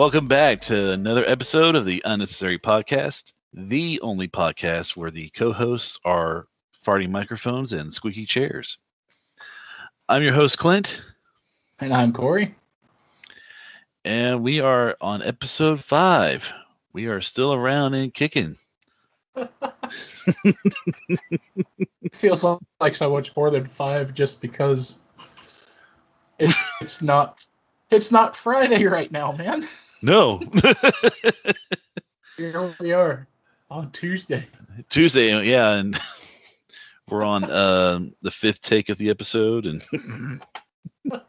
Welcome back to another episode of the Unnecessary Podcast, the only podcast where the co hosts are farting microphones and squeaky chairs. I'm your host, Clint, And I'm Corey. and we are on episode five. We are still around and kicking. Feels like so much more than five just because it, it's not it's not Friday right now, man. No, Here we are on Tuesday. Tuesday, yeah, and we're on um the fifth take of the episode, and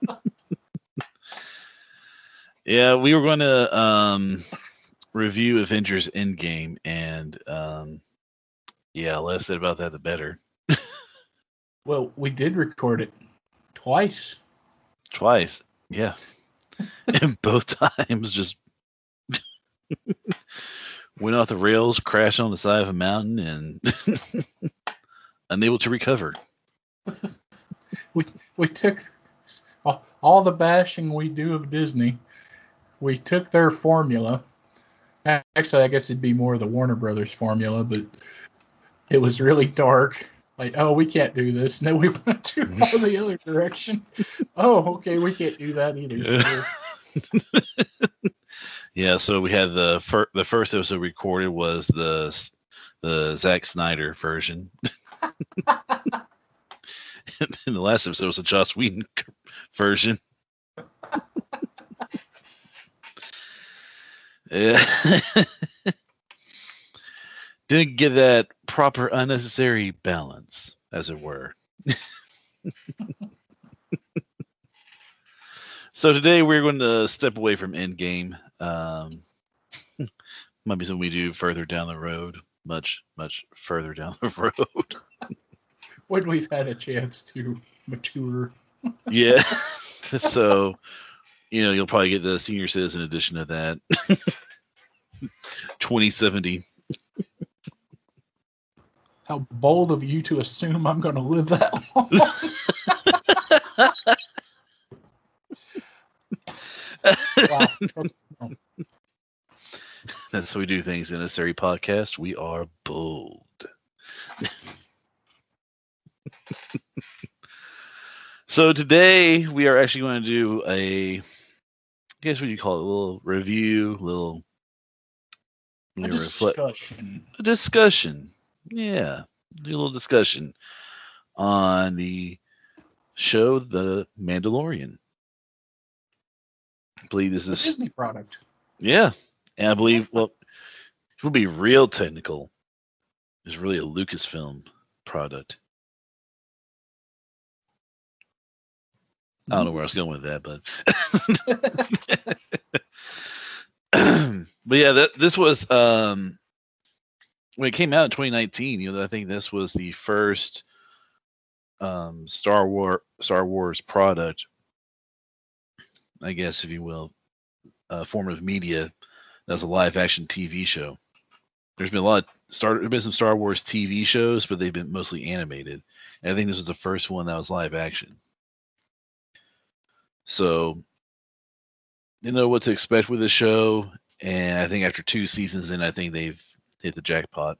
yeah, we were going to um, review Avengers Endgame, and um, yeah, less said about that, the better. Well, we did record it twice. Twice, yeah, and both times just went off the rails, crashed on the side of a mountain, and unable to recover. We we took all, all the bashing we do of Disney. We took their formula. Actually, I guess it'd be more the Warner Brothers formula, but it was really dark. Like, oh, we can't do this. No, we went too far the other direction. Oh, okay, we can't do that either. Yeah. Yeah, so we had the fir- the first episode recorded was the the Zack Snyder version, and then the last episode was the Joss Whedon version. yeah, didn't get that proper unnecessary balance, as it were. So today we're going to step away from Endgame. Um, might be something we do further down the road, much much further down the road. when we've had a chance to mature. yeah. so, you know, you'll probably get the senior citizen edition of that. 2070. How bold of you to assume I'm going to live that long. Wow. That's how we do things in a Surrey podcast. We are bold. so today we are actually going to do a, I guess what you call it, a little review, little A you know, discussion. a discussion. Yeah, do a little discussion on the show The Mandalorian. I believe this is A is Disney product. yeah, and I believe well, if we'll be real technical, it's really a Lucasfilm product. I don't know where I was going with that, but but yeah, that this was um when it came out in 2019. You know, I think this was the first um Star War Star Wars product, I guess if you will, uh, form of media that's a live action TV show. There's been a lot of Star there's been some Star Wars TV shows, but they've been mostly animated. And I think this was the first one that was live action. So didn't know what to expect with the show, and I think after two seasons in, I think they've hit the jackpot.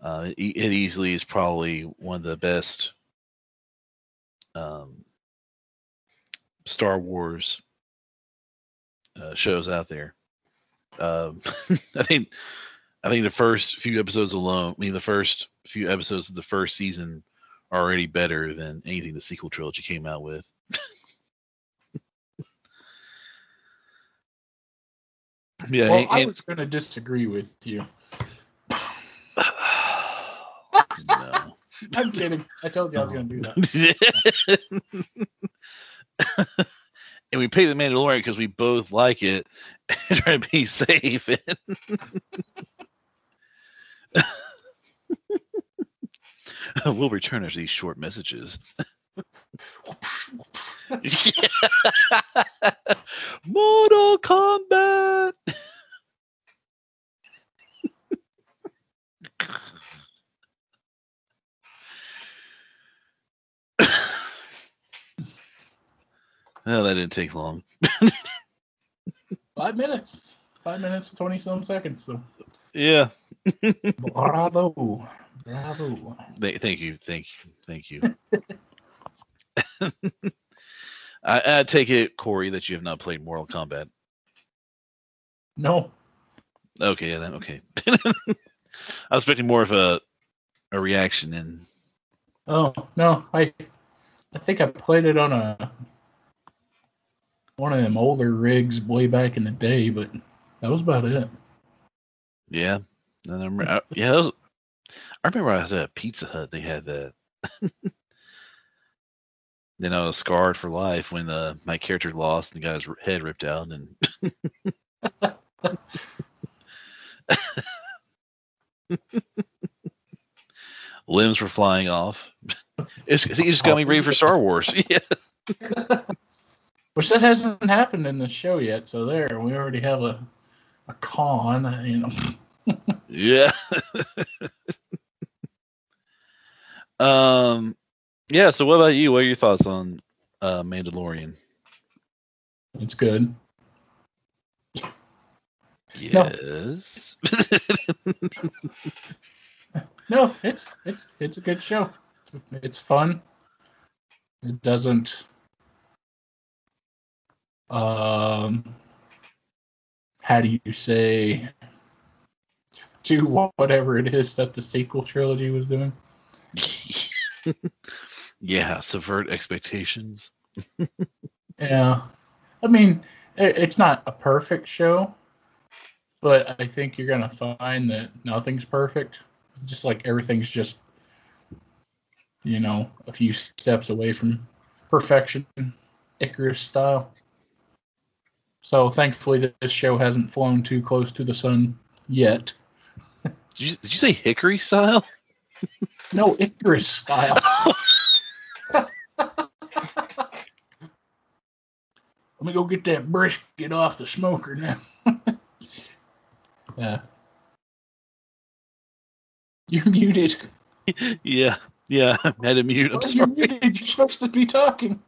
Uh, it, it easily is probably one of the best um, Star Wars uh, shows out there. Um, I think I think the first few episodes alone, I mean the first few episodes of the first season are already better than anything the sequel trilogy came out with. yeah, well, and- I was going to disagree with you. no. I'm kidding. I told you I was going to do that. and we picked the Mandalorian because we both like it and try to be safe. we'll return after these short messages. Mortal Kombat. Oh, that didn't take long. five minutes. Five minutes, twenty some seconds. So Yeah. bravo, bravo. Th- thank you, thank you, thank you. I, I take it, Corey, that you have not played Mortal Kombat. No, Okay, yeah, then okay. I was expecting more of a a reaction, and oh no, I I think I played it on a one of them older rigs way back in the day, but that was about it. yeah, I remember, I, yeah, was, I remember I was at Pizza Hut. They had that. then I was scarred for life when uh, my character lost and got his head ripped out, and limbs were flying off. It's, he just got me ready for Star Wars. Yeah. Which that hasn't happened in the show yet. So there, we already have a a con. You know, Yeah. um. Yeah. So, what about you? What are your thoughts on uh, Mandalorian? it's good. No. Yes. No, it's it's it's a good show. It's fun. It doesn't um how do you say do whatever it is that the sequel trilogy was doing. yeah. Subvert expectations. Yeah. I mean, it, it's not a perfect show, but I think you're going to find that nothing's perfect. Just like everything's just, you know, a few steps away from perfection, Icarus style. So thankfully, this show hasn't flown too close to the sun yet. Did you, did you say hickory style? No, Icarus style. Let me go get that brisket off the smoker now. yeah. You're muted. yeah. Yeah. I had to mute. I'm Well, you're muted. You're supposed to be talking.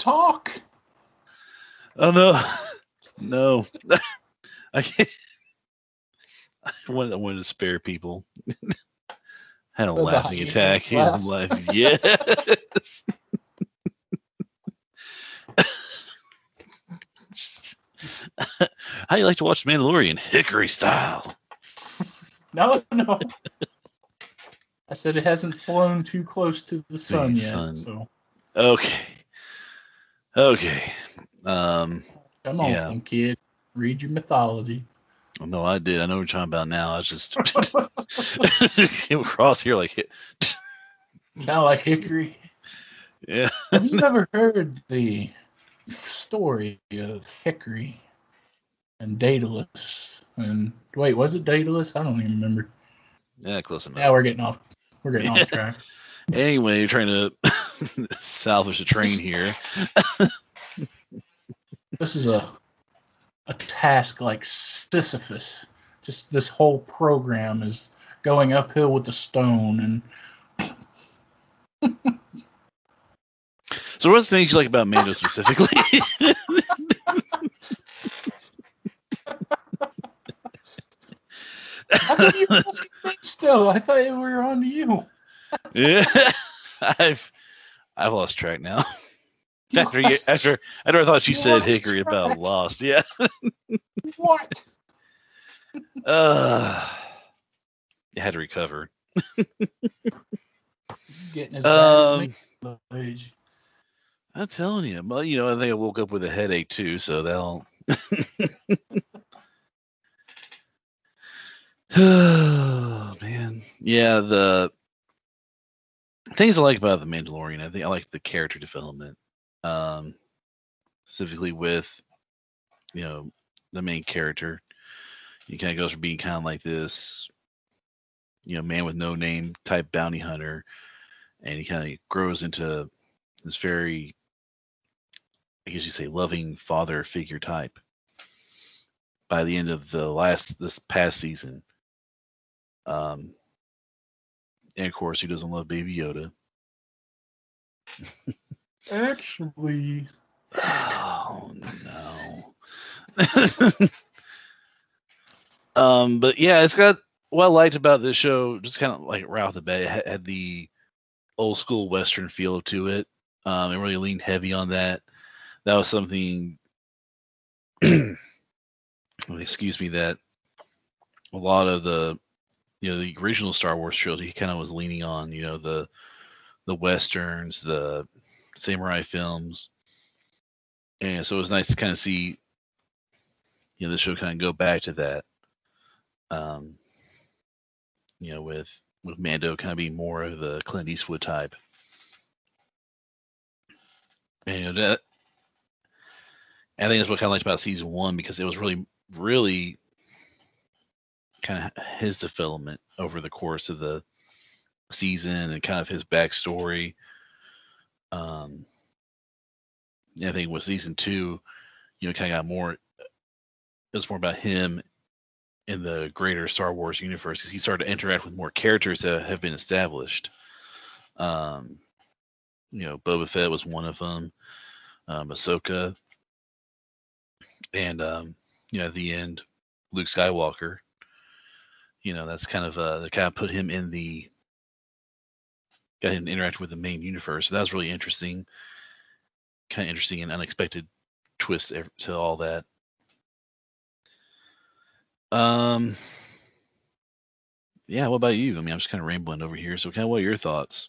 Talk. Oh no. No. I can't. I wanted, I wanted to spare people. had a the laughing attack. Laughing. Yes. How do you like to watch Mandalorian? Hickory style. No, no. I said it hasn't flown too close to the sun The yet. sun. So Okay. Okay. Um. come on, Yeah. kid. Read your mythology. No, I did. I know what you're talking about now. I was just came across here like, Kind of like Hickory. yeah. Have you ever heard the story of Hickory and Daedalus? And wait, was it Daedalus? I don't even remember. Yeah, close enough. Yeah, we're getting off. We're getting off track. Anyway, you're trying to salvage the train here. This is a a task like Sisyphus. Just this whole program is going uphill with the stone, and So, what's the things you like about Mando specifically? how come you're asking me still? I thought we were on to you. yeah, I've I've lost track now. After you, after after I thought you you said Hickory about lost, yeah. what? Uh, you had to recover. Getting as bad as Um, me. Age. I'm telling you, well, you know, I think I woke up with a headache too, so that'll. oh man, yeah. The things I like about the Mandalorian, I think I like the character development, um, specifically with, you know, the main character. He kind of goes from being kind of like this, you know, man with no name type bounty hunter, and he kind of grows into this very I guess you say loving father figure type. By the end of the last this past season, um, and of course, who doesn't love Baby Yoda? Actually, Oh no. um, but yeah, it's got what I liked about this show, just kind of like right off the bat, it had, had the old school Western feel to it. Um, it really leaned heavy on that. That was something. excuse me. That a lot of the, you know, the original Star Wars trilogy he kind of was leaning on. You know, the the westerns, the samurai films, and so it was nice to kind of see, you know, the show kind of go back to that. Um, you know, with with Mando kind of being more of the Clint Eastwood type. And you know that I think that's what kind of liked about season one because it was really, really kind of his development over the course of the season and kind of his backstory. Um, I think with season two, you know, kind of got more. It was more about him in the greater Star Wars universe because he started to interact with more characters that have been established. Um, you know, Boba Fett was one of them. Um, Ahsoka, and um, you know, at the end, Luke Skywalker. You know, that's kind of uh, they kind of put him in the got him to interact with the main universe. So that was really interesting, kind of interesting and unexpected twist to all that. Um, yeah. What about you? I mean, I'm just kind of rambling over here. So, kind of, what are your thoughts?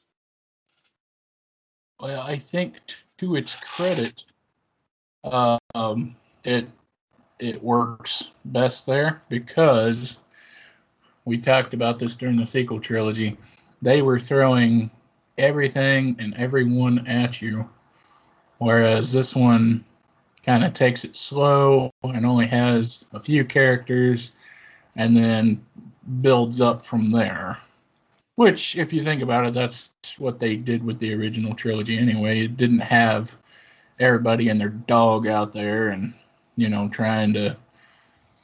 Well, I think to its credit, um, it it works best there because we talked about this during the sequel trilogy. They were throwing everything and everyone at you, whereas this one kind of takes it slow and only has a few characters and then builds up from there. Which, if you think about it, that's what they did with the original trilogy anyway. It didn't have everybody and their dog out there and, you know, trying to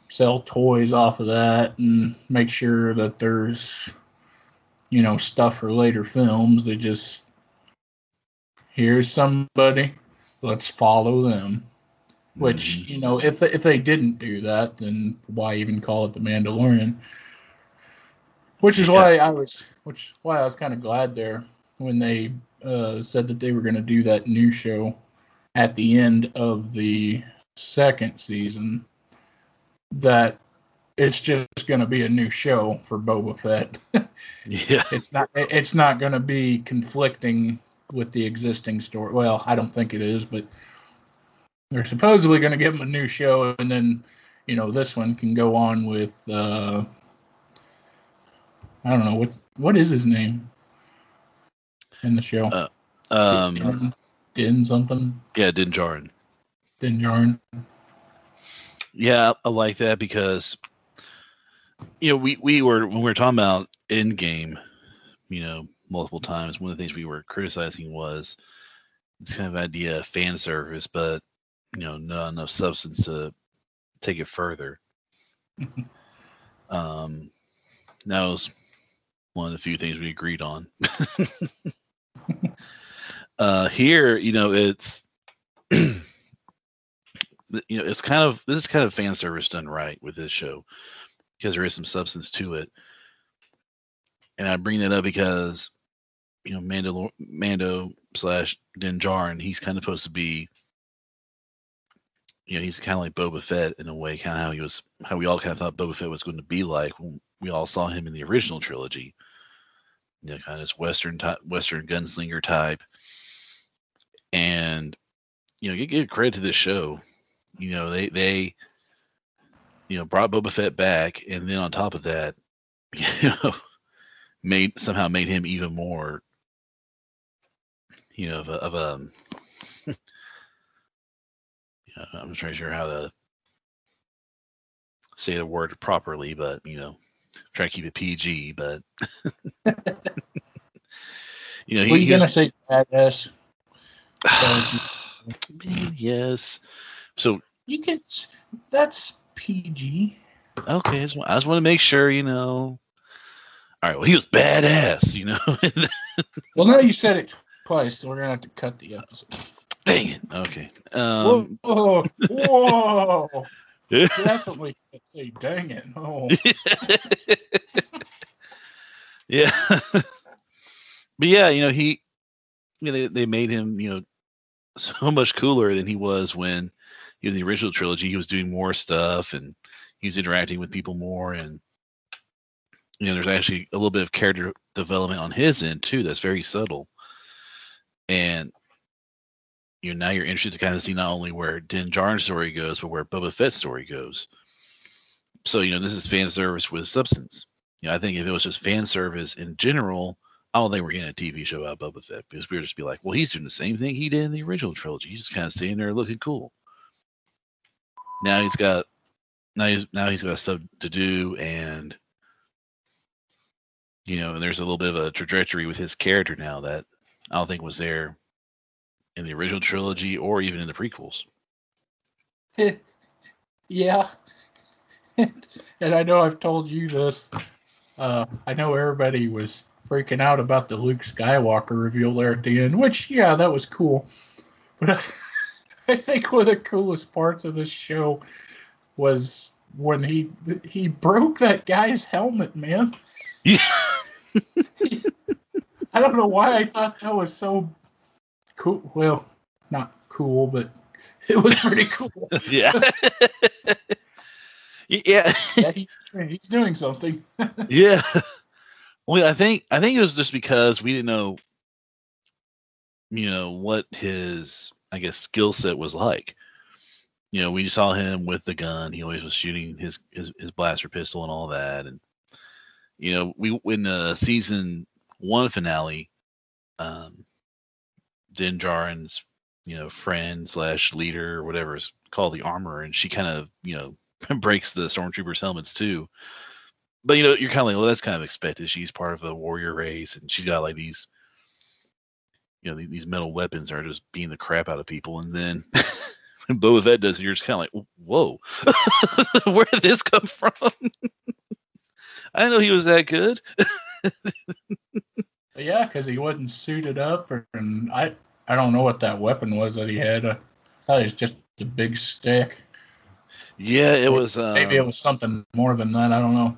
sell toys off of that and make sure that there's, you know, stuff for later films. They just, here's somebody, let's follow them. Which mm-hmm. you know, if if they didn't do that, then why even call it the Mandalorian? Which is why I was, which why I was kind of glad there when they uh, said that they were going to do that new show at the end of the second season. That it's just going to be a new show for Boba Fett. yeah, it's not. It's not going to be conflicting with the existing story. Well, I don't think it is, but they're supposedly going to give him a new show, and then you know this one can go on with uh, I don't know what what is his name in the show. Uh, um, Din, Din something. Yeah, Din Djarin. Din Djarin. Yeah, I like that because you know we we were when we were talking about Endgame, you know, multiple times. One of the things we were criticizing was this kind of idea of fan service, but you know not enough substance to take it further. um, that was one of the few things we agreed on. uh, here, you know, it's you know, it's kind of this is kind of fan service done right with this show because there is some substance to it. And I bring that up because you know Mando Mando slash Din Djarin, he's kind of supposed to be you know, he's kind of like Boba Fett in a way, kind of how he was, how we all kind of thought Boba Fett was going to be like when we all saw him in the original trilogy. You know, kind of this Western type, Western gunslinger type. And you know, you give credit to this show. You know, they they you know brought Boba Fett back, and then on top of that, you know, made somehow made him even more, you know, of a, of a um, I'm not sure how to say the word properly, but you know, try to keep it PG. But you know, he, you gonna say badass? yes. So you can. That's PG. Okay, I just, I just want to make sure you know. All right. Well, he was badass, you know. well, now you said it twice, so we're gonna have to cut the episode. Dang it. Okay. Um, whoa, whoa! Definitely say dang it. Oh, yeah. but yeah, you know, he, you know, they, they made him, you know, so much cooler than he was when in the original trilogy. He was doing more stuff and he was interacting with people more. And, you know, there's actually a little bit of character development on his end, too, that's very subtle. And, you know, now you're interested to kind of see not only where Din Djarin's story goes, but where Boba Fett's story goes. So, you know, this is fan service with substance. You know, I think if it was just fan service in general, I don't think we're getting a TV show out of Boba Fett because we would just be like, well, he's doing the same thing he did in the original trilogy. He's just kind of sitting there looking cool. Now he's got now he's now he's got stuff to do and you know, and there's a little bit of a trajectory with his character now that I don't think was there in the original trilogy or even in the prequels. yeah. and I know I've told you this. Uh, I know everybody was freaking out about the Luke Skywalker reveal there at the end, which, yeah, that was cool. But I, I think one of the coolest parts of this show was when he he broke that guy's helmet, man. Yeah. I don't know why I thought that was so cool. Well, not cool, but it was pretty cool. yeah. yeah. yeah, he's, he's doing something. yeah. Well, I think I think it was just because we didn't know, you know, what his I guess skill set was like. You know, we saw him with the gun. He always was shooting his his, his blaster pistol and all that. And you know, we in the season one finale, um, Din Djarin's you know friend slash leader or whatever is called the armor, and she kind of you know breaks the stormtroopers' helmets too but you know, you're kind of like, well, that's kind of expected. She's part of a warrior race, and she's got like these, you know, these metal weapons are just beating the crap out of people. And then when Boba Fett does it, you're just kind of like, whoa, where did this come from? I didn't know he was that good. yeah, because he wasn't suited up, or, and I I don't know what that weapon was that he had. I thought it was just a big stick. Yeah, it was. Um, Maybe it was something more than that. I don't know.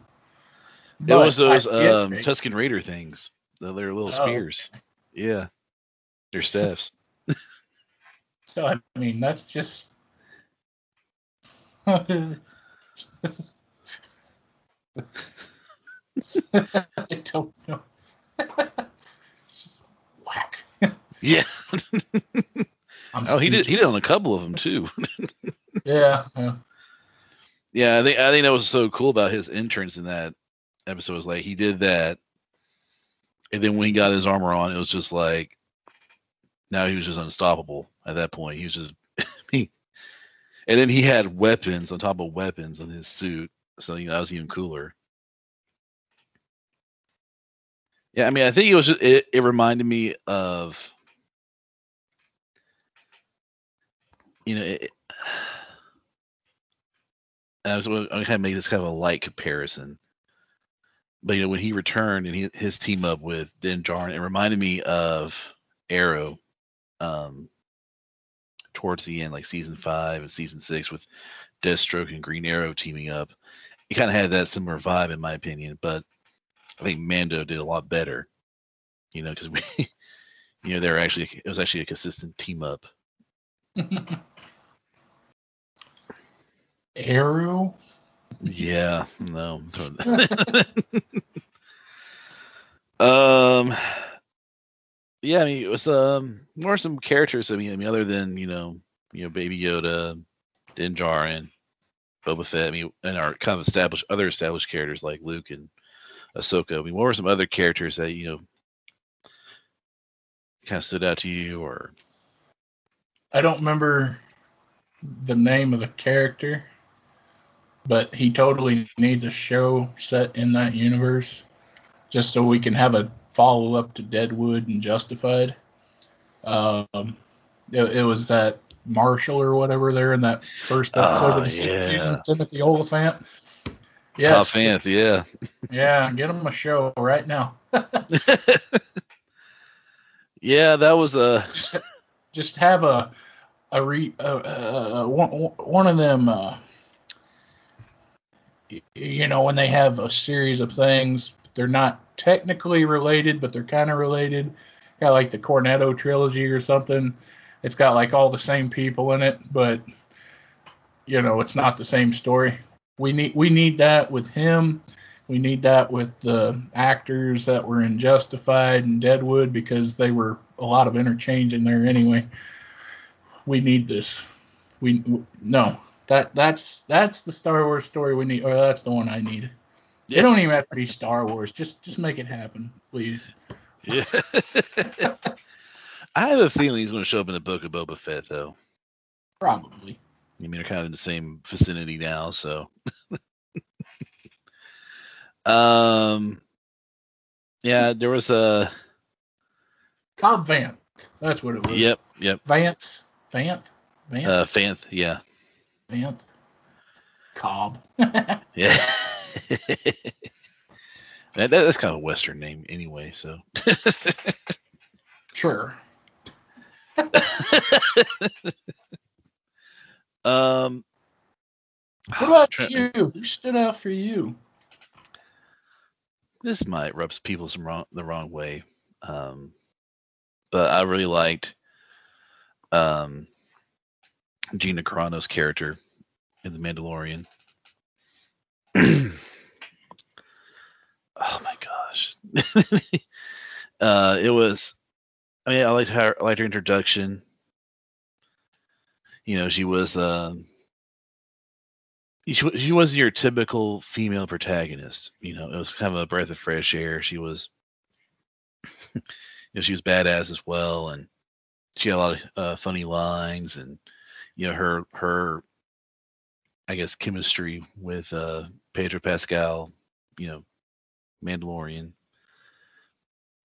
It was those um, Tusken Raider things. They're little oh. spears. Yeah, they're staffs. so I mean, that's just. I don't know. Whack. Yeah. oh, he did. He did on a couple of them too. yeah, yeah. Yeah, I think I think that was so cool about his entrance in that episode was like he did that, and then when he got his armor on, it was just like now he was just unstoppable at that point. He was just he, and then he had weapons on top of weapons on his suit, so you know, that was even cooler. Yeah, I mean, I think it was just, it. It reminded me of you know. It, I was to kind of make this kind of a light comparison but you know when he returned and he, his team up with Din Djarin, it reminded me of Arrow, um, towards the end, like season five and season six, with Deathstroke and Green Arrow teaming up. It kind of had that similar vibe, in my opinion, but I think Mando did a lot better. You know, because we, you know, they were actually it was actually a consistent team up. Arrow yeah, no. um, yeah, I mean, it was um more some characters. I mean, I mean, other than you know, you know, Baby Yoda, Din Djarin, Boba Fett. I mean, and our kind of established other established characters like Luke and Ahsoka. I mean, what were some other characters that you know kind of stood out to you, or? I don't remember the name of the character but he totally needs a show set in that universe just so we can have a follow up to Deadwood and Justified. Um, it, it, was that Marshall or whatever there in that first episode of the yeah. season, Timothy Olyphant. Yes. Olyphant, yeah. yeah, get him a show right now. yeah, that was a. just have a a re uh, uh, one, one of them uh, you know when they have a series of things they're not technically related but they're kind of related. Got like the cornetto trilogy or something. It's got like all the same people in it but you know it's not the same story. We need we need that with him. We need that with the actors that were in justified and deadwood because they were a lot of interchange in there anyway. We need this. We no that that's that's the Star Wars story we need, or that's the one I need. Yeah. It don't even have to be Star Wars. Just just make it happen, please. Yeah. I have a feeling he's going to show up in the book of Boba Fett, though. Probably. I mean, they're kind of in the same vicinity now, so. um. Yeah, there was a. Cobb Vanth. That's what it was. Yep. Yep. Vance. Vanth? Vanth? Uh, Fanth, yeah. Vanth. Cobb. yeah. that, that's kind of a Western name anyway, so. sure. um. What about you? Who stood out for you? This might rub people some wrong the wrong way, um, but I really liked um, Gina Carano's character in The Mandalorian. oh my gosh. uh, it was, I mean, I liked her, I liked her introduction. You know, she was, um, she, she wasn't your typical female protagonist. You know, it was kind of a breath of fresh air. She was, you know, she was badass as well. And, she had a lot of uh, funny lines and you know her her I guess chemistry with uh, Pedro Pascal, you know, Mandalorian.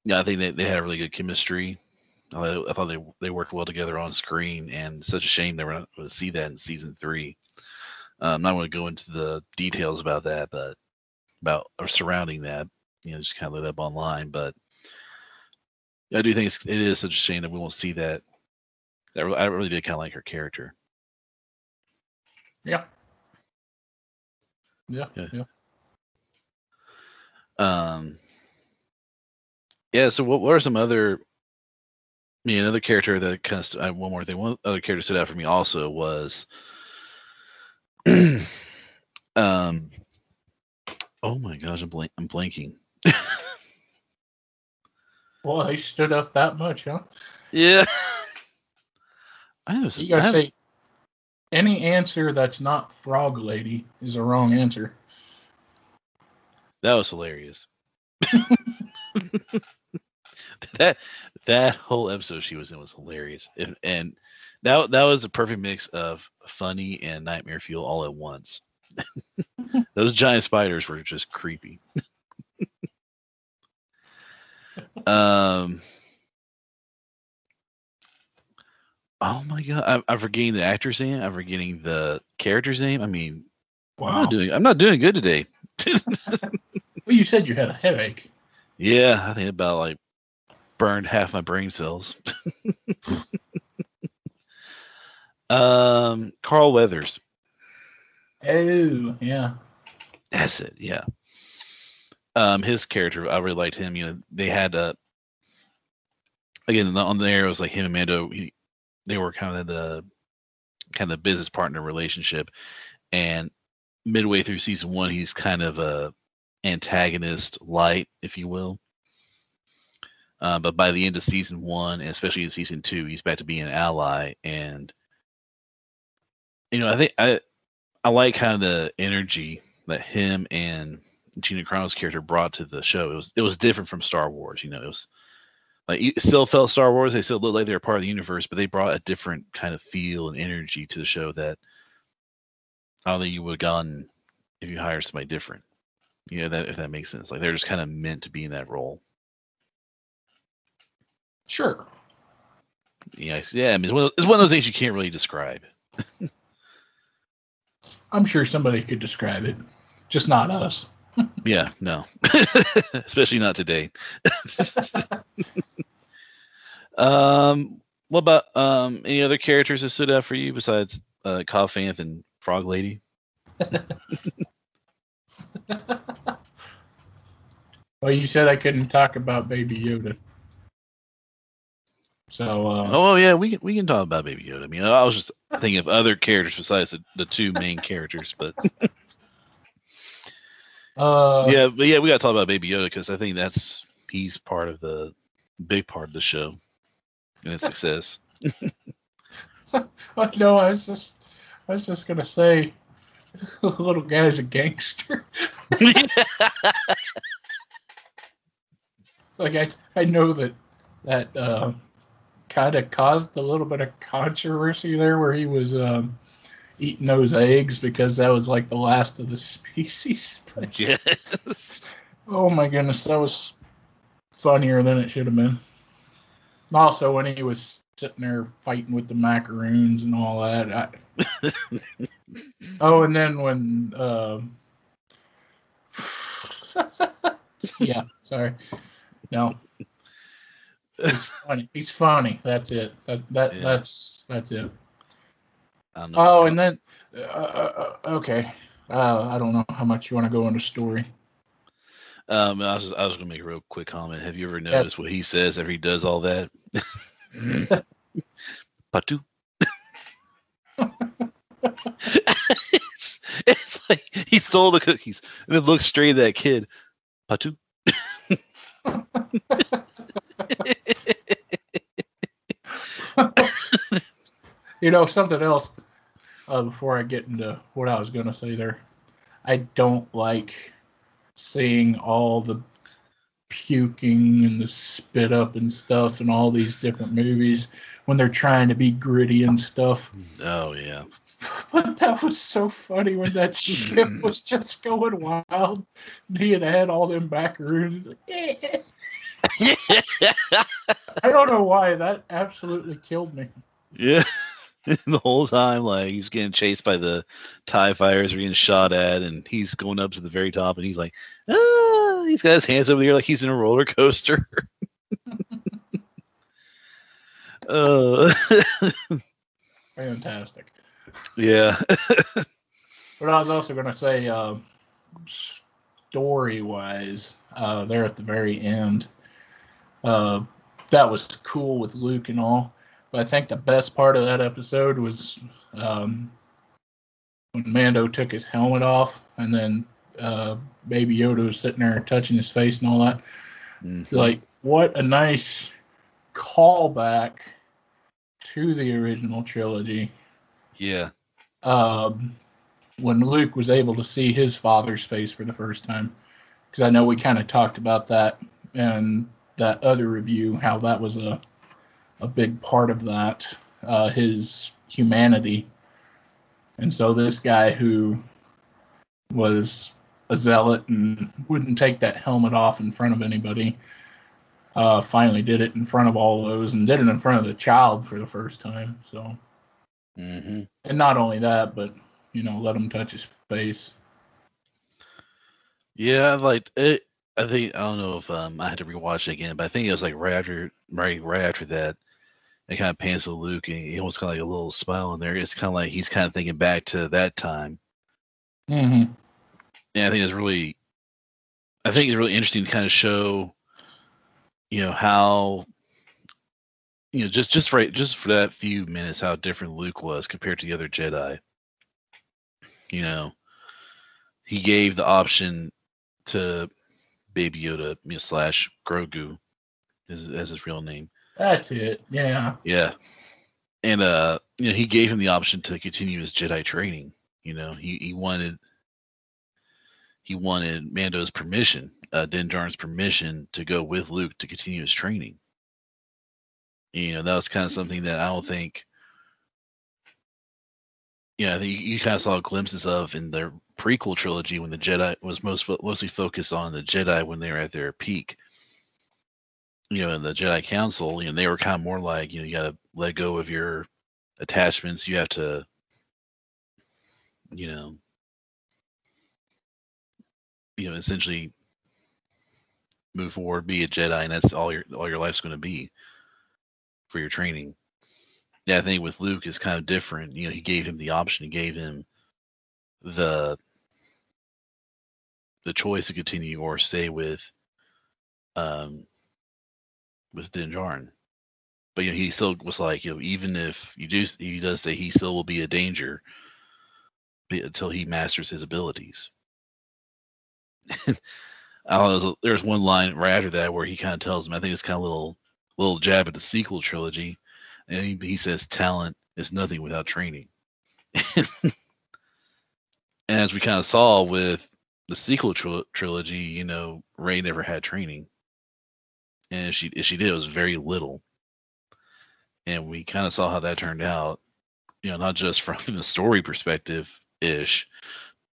Yeah, I think they, they had a really good chemistry. I, I thought they they worked well together on screen, and such a shame they were not going to see that in season three. Uh, I'm not going to go into the details about that, but about or surrounding that, you know, just kind of look up online. But I do think it's, it is such a shame that we won't see that. That I really did kind of like her character. Yeah. Yeah. Yeah. yeah. Um. Yeah. So, what, what are some other? I mean, another character that kind of st- one more thing. One other character stood out for me also was. um. Oh my gosh, I'm blank. I'm blanking. Well, he stood up that much, huh? Yeah. I was, you gotta I say, any answer that's not Frog Lady is a wrong answer. That was hilarious. that that whole episode she was in was hilarious, if, and that that was a perfect mix of funny and nightmare fuel all at once. Those giant spiders were just creepy. Um. Oh my god, I'm, I'm forgetting the actor's name. I'm forgetting the character's name. I mean, wow. I'm not doing. I'm not doing good today. well, you said you had a headache. Yeah, I think about like burned half my brain cells. um, Carl Weathers. Oh, yeah. That's it. Yeah um, his character, I really liked him. You know, they had uh, again on there it was like him and Mando. He, they were kind of the kind of business partner relationship, and midway through season one, he's kind of a antagonist light, if you will. Uh, but by the end of season one, and especially in season two, he's back to being an ally. And you know, I think I I like kind of the energy that him and Gina Carano's character brought to the show. It was it was different from Star Wars. You know, it was like it still felt Star Wars. They still looked like they were part of the universe, but they brought a different kind of feel and energy to the show that I don't think you would have gotten if you hired somebody different. You know, that if that makes sense. Like they're just kind of meant to be in that role. Sure. Yeah, yeah. I mean, it's one, of, it's one of those things you can't really describe. I'm sure somebody could describe it, just not us yeah, no, especially not today. um, What about um any other characters that stood out for you besides uh Cobb Vanth and Frog Lady? well, you said I couldn't talk about Baby Yoda. So, uh, Oh yeah, we can we can talk about Baby Yoda. I mean, I was just thinking of other characters besides the, the two main characters, but uh, yeah, but yeah, we got to talk about Baby Yoda because I think that's he's part of the big part of the show and its success. But no, I was just, I was just gonna say, the little guy's a gangster. It's like I, I know that that uh, kind of caused a little bit of controversy there, where he was um, eating those eggs because that was like the last of the species. But, yes. oh my goodness, that was funnier than it should have been. Also, when he was sitting there fighting with the macaroons and all that. I, oh, and then when. Um, yeah, sorry. No. It's funny. It's funny. That's it. That that Yeah. that's that's it. Oh, and then uh, uh, uh, okay. Uh, I don't know how much you want to go into story. Um, I was I was gonna make a real quick comment. Have you ever noticed what he says after he does all that? Patu. it's, it's like he stole the cookies and then looks straight at that kid. Patu. You know something else. Uh, before I get into what I was gonna say there, I don't like seeing all the puking and the spit up and stuff and all these different movies when they're trying to be gritty and stuff. Oh yeah. But that was so funny when that ship was just going wild. And he had had all them macaroons. Like, "Eh." I don't know why that absolutely killed me. yeah. the whole time, like he's getting chased by the Tie fighters, or getting shot at, and he's going up to the very top, and he's like, ah, he's got his hands over there like he's in a roller coaster. uh, Fantastic. yeah. But I was also going to say, uh, story wise, uh, there at the very end, uh, that was cool with Luke and all. But I think the best part of that episode was um, when Mando took his helmet off and then uh, Baby Yoda was sitting there touching his face and all that. Mhm. Like, what a nice callback to the original trilogy yeah. um, when Luke was able to see his father's face for the first time. Because I know we kind of talked about that and that other review, how that was a a big part of that, uh, his humanity. And so this guy who was a zealot and wouldn't take that helmet off in front of anybody, uh, finally did it in front of all those and did it in front of the child for the first time. So hmm and not only that, but you know, let him touch his face. Yeah, like it. I think I don't know if um I had to rewatch it again, but I think it was like right after right right after that, it kind of pans to Luke and he almost kind of like a little smile in there. It's kind of like he's kind of thinking back to that time. Mm-hmm. And I think it's really, I think it's really interesting to kind of show, you know, how, you know, just just right just for that few minutes, how different Luke was compared to the other Jedi. You know, he gave the option to Baby Yoda you know, slash Grogu, as, as his real name. That's it. Yeah. Yeah. And uh you know, he gave him the option to continue his Jedi training. You know, he, he wanted he wanted Mando's permission, uh Din Djarin's permission to go with Luke to continue his training. You know, that was kind of something that I don't think yeah, you, you kind of saw glimpses of in the prequel trilogy when the Jedi was most mostly focused on the Jedi when they were at their peak you know, in the Jedi Council, you know, they were kind of more like, you know, you got to let go of your attachments. You have to, you know, you know, essentially move forward, be a Jedi, and that's all your all your life's going to be for your training. Yeah, I think with Luke is kind of different. You know, he gave him the option. He gave him the the choice to continue or stay with um with Din Djarin. But you know, he still was like, you know, even if you do, he does say he still will be a danger be- until he masters his abilities. I don't know, there's one line right after that where he kind of tells him, I think it's kind of a little little jab at the sequel trilogy, and he, he says, "Talent is nothing without training." and as we kind of saw with the sequel tril- trilogy, you know, Rey never had training, and if she if she did, it was very little. And we kind of saw how that turned out, you know, not just from the story perspective ish,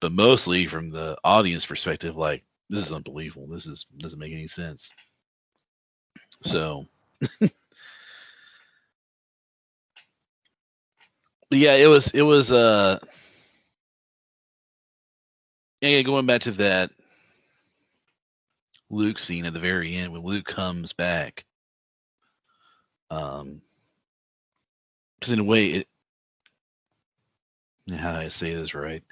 but mostly from the audience perspective. Like, this is unbelievable. This is doesn't make any sense. So, yeah, it was it was uh yeah, going back to that Luke scene at the very end when Luke comes back. Um, because in a way, it how do I say this right?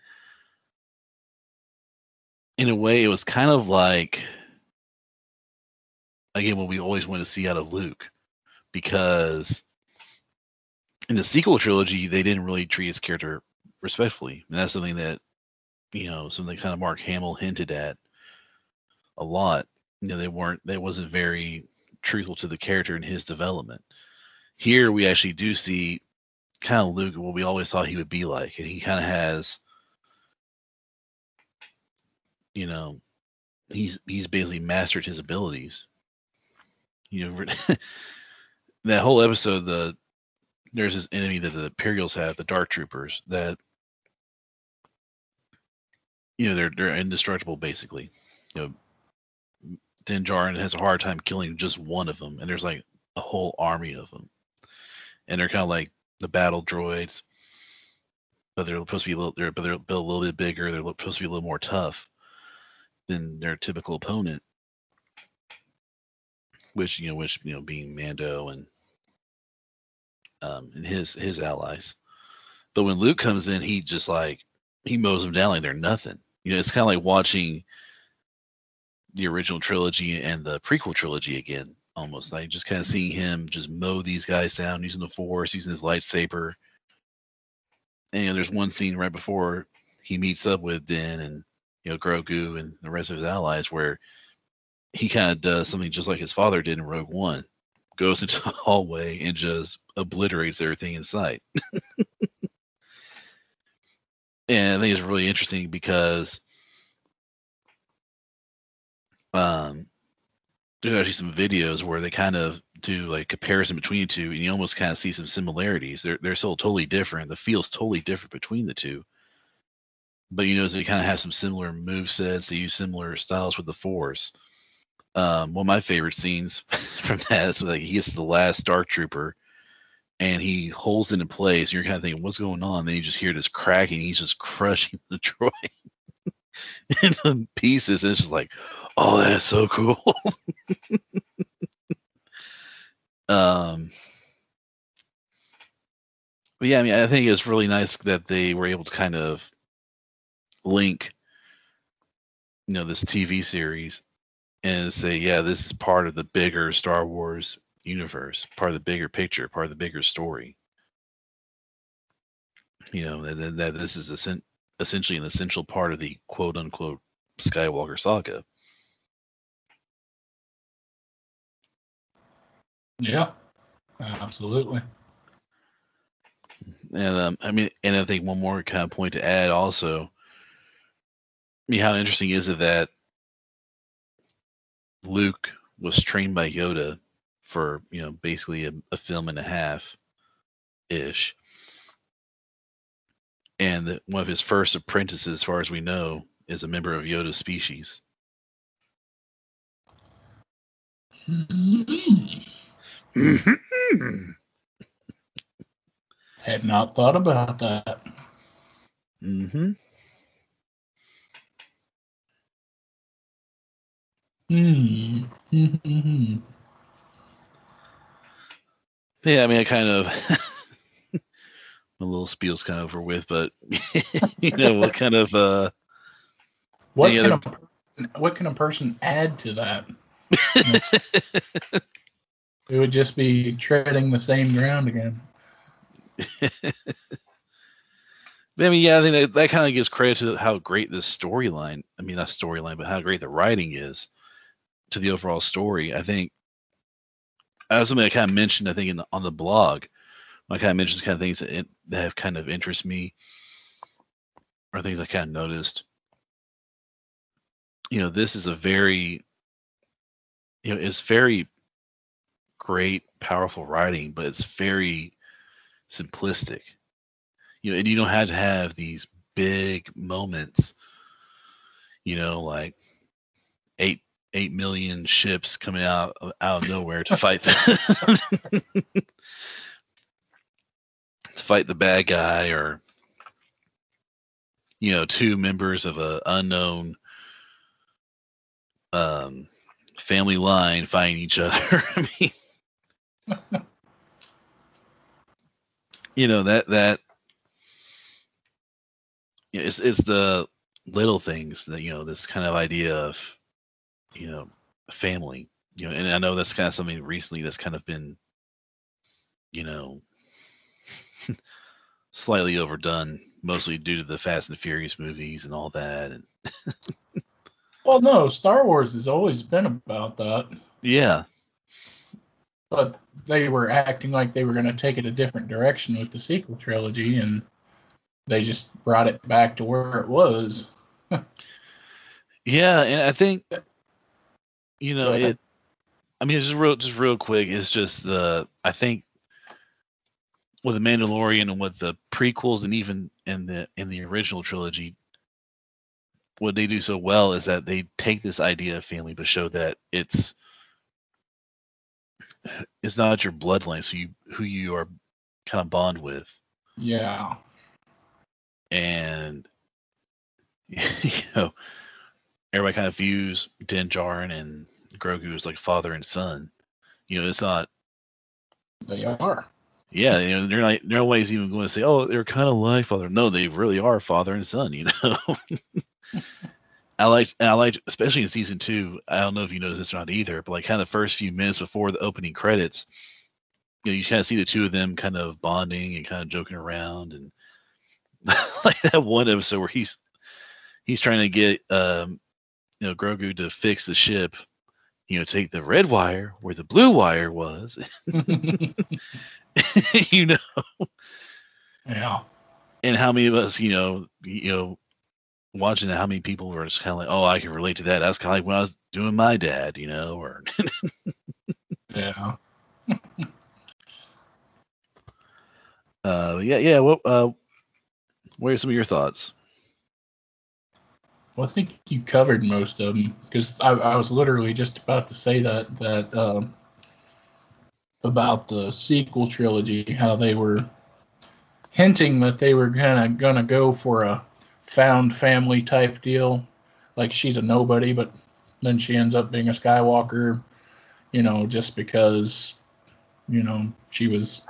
In a way, it was kind of like again what we always want to see out of Luke, because in the sequel trilogy they didn't really treat his character respectfully, and that's something that you know something kind of Mark Hamill hinted at a lot. You know, they weren't they wasn't very truthful to the character and his development. Here we actually do see kind of Luke what we always thought he would be like, and he kind of has, you know, he's he's basically mastered his abilities. You know, that whole episode, the there's this enemy that the Imperials have, the Dark Troopers, that you know they're they're indestructible basically. You know, Din Djarin has a hard time killing just one of them, and there's like a whole army of them, and they're kind of like the battle droids, but they're supposed to be a little they're but they're built a little bit bigger. They're supposed to be a little more tough than their typical opponent, which you know which you know being Mando and um and his his allies. But when Luke comes in, he just like he mows them down like they're nothing. You know, it's kind of like watching the original trilogy and the prequel trilogy again, almost like just kind of seeing him just mow these guys down using the Force, using his lightsaber. And you know, there's one scene right before he meets up with Din and you know Grogu and the rest of his allies where he kind of does something just like his father did in Rogue One, goes into the hallway and just obliterates everything in sight. and I think it's really interesting because um, there's actually some videos where they kind of do like comparison between the two, and you almost kind of see some similarities. They're they're still totally different. The feel's totally different between the two. But you notice they kind of have some similar move sets. They use similar styles with the Force. Um, one of my favorite scenes from that is like he gets the last Dark Trooper, and he holds it in place. You're kind of thinking, "What's going on?" Then you just hear this cracking. He's just crushing the droid into pieces. And it's just like, oh, that's so cool. um, but yeah, I mean, I think it's really nice that they were able to kind of link, you know, this TV series and say, yeah, this is part of the bigger Star Wars universe, part of the bigger picture, part of the bigger story. You know, and then that this is essen- essentially an essential part of the quote unquote Skywalker saga. Yeah, absolutely. And um, I mean, and I think one more kind of point to add also. I mean, how interesting is it that Luke was trained by Yoda for you know basically a, a film and a half ish, and that one of his first apprentices, as far as we know, is a member of Yoda's species. Had not thought about that. Mm-hmm. Hmm. Hmm. Yeah, I mean, I kind of, my little spiel's kind of over with, but you know what kind of uh, What can other- a person, what can a person add to that? It would just be treading the same ground again. I mean, yeah, I think that, that kind of gives credit to how great this storyline. I mean, not storyline, but how great the writing is to the overall story. I think as something I kind of mentioned, I think in the, on the blog, I kind of mentioned kind of things that, it, that have kind of interest me, or things I kind of noticed. You know, this is a very, you know, it's very great, powerful writing, but it's very simplistic you know, and you don't have to have these big moments, you know, like eight eight million ships coming out out of nowhere to fight the to fight the bad guy, or you know, two members of a unknown um family line fighting each other. I mean, you know that that it's it's the little things that you know this kind of idea of you know family you know and i know that's kind of something recently that's kind of been you know slightly overdone mostly due to the fast and furious movies and all that and Well, no, Star Wars has always been about that, yeah. But they were acting like they were going to take it a different direction with the sequel trilogy, and they just brought it back to where it was. yeah and i think you know it i mean just real just real quick it's just the i think with the mandalorian and with the prequels and even in the in the original trilogy what they do so well is that they take this idea of family but show that it's it's not your bloodline so you who you are kind of bond with Yeah. and you know everybody kind of views Din Djarin and Grogu as like father and son. You know, it's not. They are. Yeah, you know, they're not. No ways even going to say, "Oh, they're kind of like father." No, they really are father and son. You know. I like, I like, especially in season two. I don't know if you noticed this or not either, but like kind of the first few minutes before the opening credits, you know, you kind of see the two of them kind of bonding and kind of joking around, and like that one episode where he's he's trying to get um, you know, Grogu to fix the ship. You know, take the red wire where the blue wire was. you know, yeah. and how many of us, you know, you know, watching how many people were just kind of like, oh, I can relate to that. That's kind of like when I was doing my dad, you know, or Yeah. uh, yeah, yeah. What, uh, what are some of your thoughts? Well, I think you covered most of them because I, I was literally just about to say that that um, about the sequel trilogy, how they were hinting that they were kind of gonna go for a found family type deal, like she's a nobody, but then she ends up being a Skywalker, you know, just because you know she was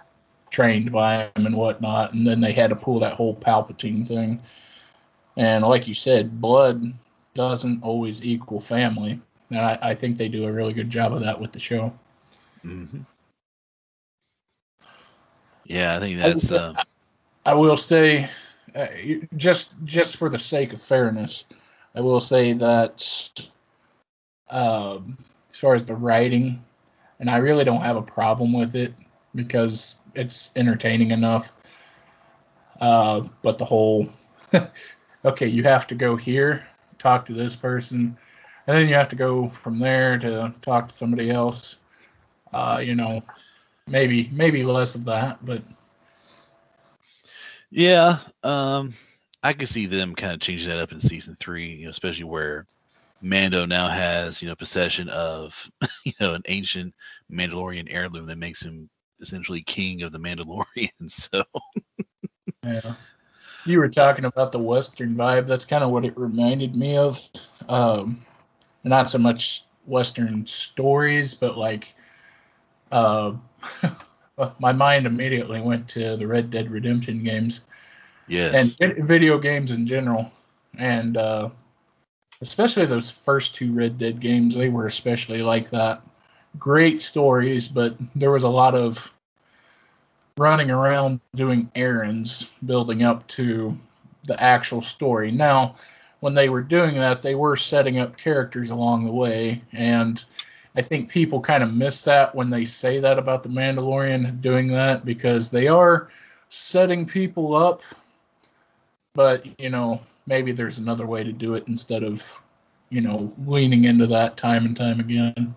trained by him and whatnot, and then they had to pull that whole Palpatine thing. And like you said, blood doesn't always equal family. And I, I think they do a really good job of that with the show. hmm Yeah, I think that's. Uh, I will say, uh, just just for the sake of fairness, I will say that um, as far as the writing, and I really don't have a problem with it because it's entertaining enough. Uh, but the whole, okay, you have to go here, talk to this person, and then you have to go from there to talk to somebody else. Uh, you know, maybe maybe less of that, but yeah, um, I could see them kind of changing that up in season three, you know, especially where Mando now has, you know, possession of, you know, an ancient Mandalorian heirloom that makes him essentially king of the Mandalorians. So Yeah. You were talking about the Western vibe. That's kind of what it reminded me of. Um, not so much Western stories, but like, uh, my mind immediately went to the Red Dead Redemption games Yes. and video games in general, and uh, especially those first two Red Dead games. They were especially like that. Great stories, but there was a lot of running around doing errands, building up to the actual story. Now, when they were doing that, they were setting up characters along the way, and I think people kind of miss that when they say that about the Mandalorian doing that because they are setting people up, but you know maybe there's another way to do it instead of you know leaning into that time and time again.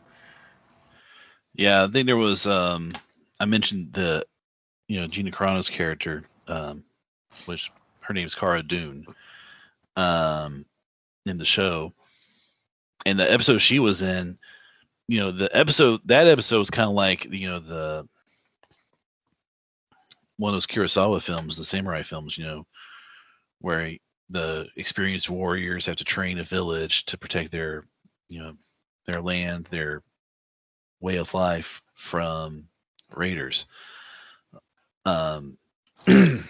Yeah, I think there was. Um, I mentioned the, you know, Gina Carano's character, um, which her name's Cara Dune, um, in the show, and the episode she was in, you know, the episode that episode was kind of like you know the one of those Kurosawa films, the samurai films, you know, where the experienced warriors have to train a village to protect their, you know, their land, their way of life from raiders. Um,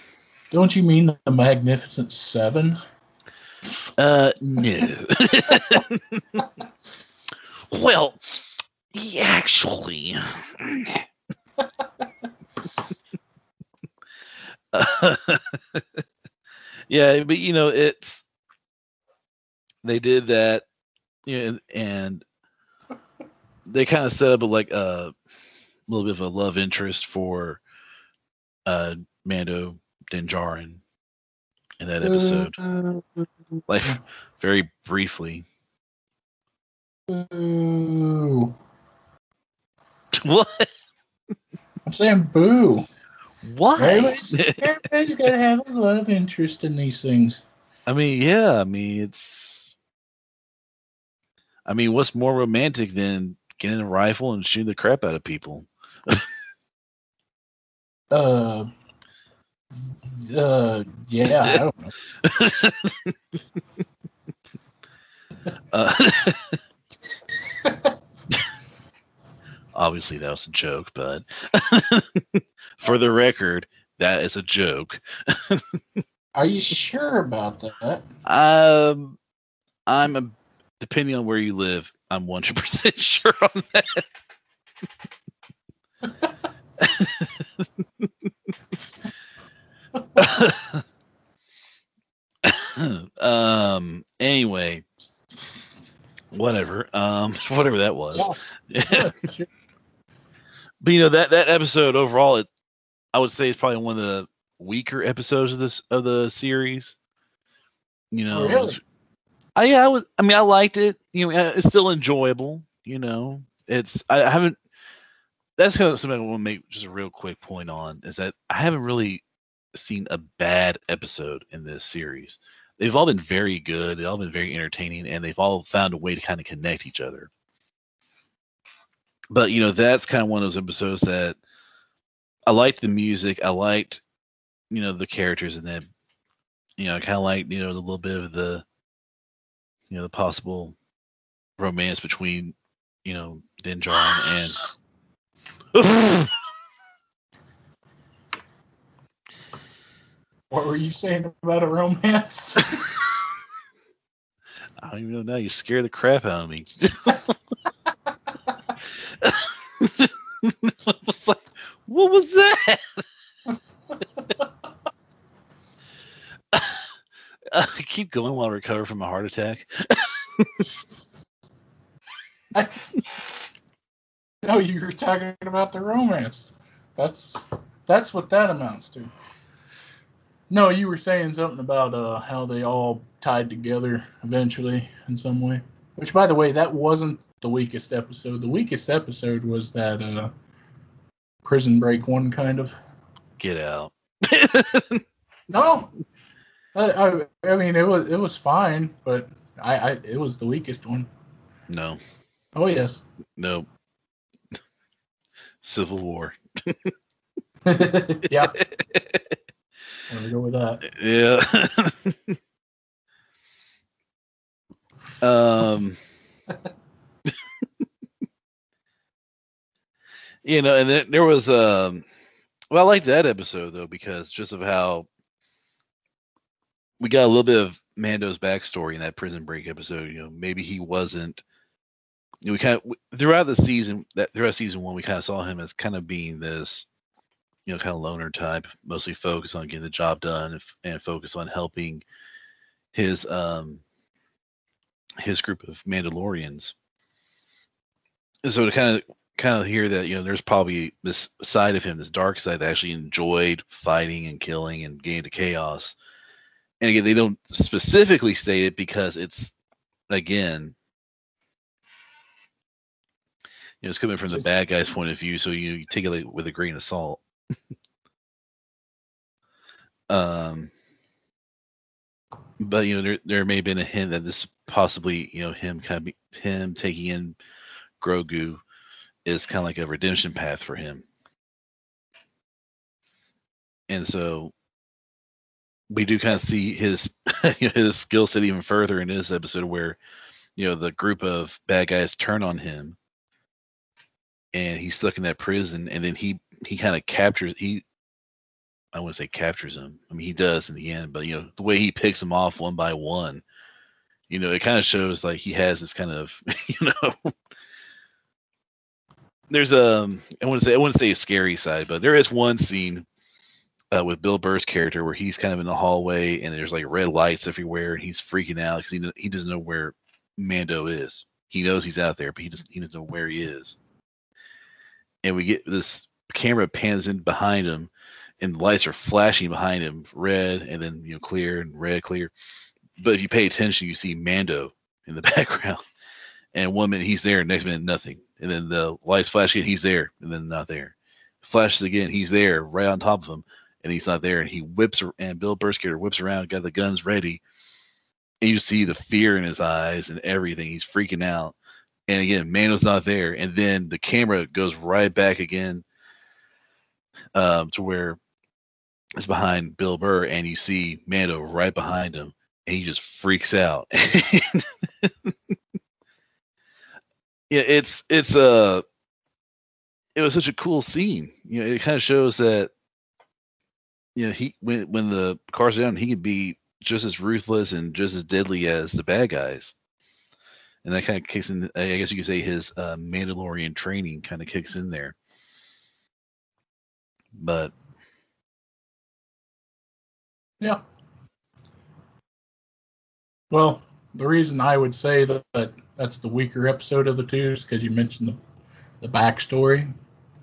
Don't you mean the Magnificent Seven? uh, no. well, actually. yeah, but you know, it's they did that, you know, and they kind of set up a, like a little bit of a love interest for uh Mando Din Djarin in that episode, like very briefly. Boo. What? I'm saying boo. What? Everybody's, everybody's got to have a love interest in these things. I mean, yeah. I mean, it's. I mean, what's more romantic than getting a rifle and shooting the crap out of people? Uh, uh, yeah, I don't know. Uh, obviously, that was a joke, but for the record, that is a joke. Are you sure about that? Um, I'm a, depending on where you live, I'm 100% sure on that. um. Anyway, whatever. Um. Whatever that was. Yeah. But you know that that episode overall, it I would say is probably one of the weaker episodes of this of the series. You know, Really? was- I yeah, I was. I mean, I liked it. You know, it's still enjoyable. You know, it's I haven't. That's kind of something I want to make just a real quick point on is that I haven't really seen a bad episode in this series. They've all been very good. They've all been very entertaining, and they've all found a way to kind of connect each other. But you know, that's kind of one of those episodes that I liked the music. I liked, you know, the characters in that. You know, I kind of liked, you know, a little bit of the, you know, the possible romance between, you know, Din Djarin and. What were you saying about a romance? I don't even know now. You scare the crap out of me. Was like, what was that? I keep going while I recover from a heart attack. I, no, you were talking about the romance. That's that's what that amounts to. No, you were saying something about uh, how they all tied together eventually in some way. Which, by the way, that wasn't the weakest episode. The weakest episode was that uh, prison break one, kind of. Get out. No, I, I, I mean it was it was fine, but I, I it was the weakest one. no, Oh yes. no. Civil War. yeah. I'm gonna go with that. Yeah. um. you know, and then there was um. Well, I like that episode though because just of how we got a little bit of Mando's backstory in that Prison Break episode. You know, maybe he wasn't. We kind of throughout the season that throughout season one, we kind of saw him as kind of being this, you know, kind of loner type, mostly focused on getting the job done and, and focused on helping his um his group of Mandalorians. And so to kind of kind of hear that you know there's probably this side of him, this dark side that actually enjoyed fighting and killing and getting to chaos. And again, they don't specifically state it because it's again, you know, it's coming from the bad guy's point of view, so you, you take it with a grain of salt. um, but you know, there there may have been a hint that this possibly, you know, him kind of be, him taking in Grogu is kind of like a redemption path for him. And so we do kind of see his you know, his skill set even further in this episode where you know the group of bad guys turn on him and he's stuck in that prison and then he he kind of captures he I wouldn't say captures him. I mean he does in the end, but you know, the way he picks them off one by one, you know, it kind of shows like he has this kind of you know there's a I wouldn't say I wouldn't say a scary side, but there is one scene uh, with Bill Burr's character where he's kind of in the hallway and there's like red lights everywhere and he's freaking out because he he doesn't know where Mando is. He knows he's out there, but he doesn't he doesn't know where he is. And we get this camera pans in behind him, and the lights are flashing behind him, red and then you know clear and red clear. But if you pay attention, you see Mando in the background, and one minute he's there, next minute nothing, and then the lights flash again, he's there, and then not there. Flashes again, he's there, right on top of him, and he's not there, and he whips and Bill Burr's character whips around, got the guns ready, and you see the fear in his eyes and everything. He's freaking out, and again, Mando's not there, and then the camera goes right back again um, to where it's behind Bill Burr, and you see Mando right behind him, and he just freaks out. yeah, it's it's uh it was such a cool scene. You know, it kind of shows that you know he when when the car's down, he can be just as ruthless and just as deadly as the bad guys. And that kind of kicks in. I guess you could say his uh, Mandalorian training kind of kicks in there. But Yeah. Well, the reason I would say that, that that's the weaker episode of the two is because you mentioned the, the backstory,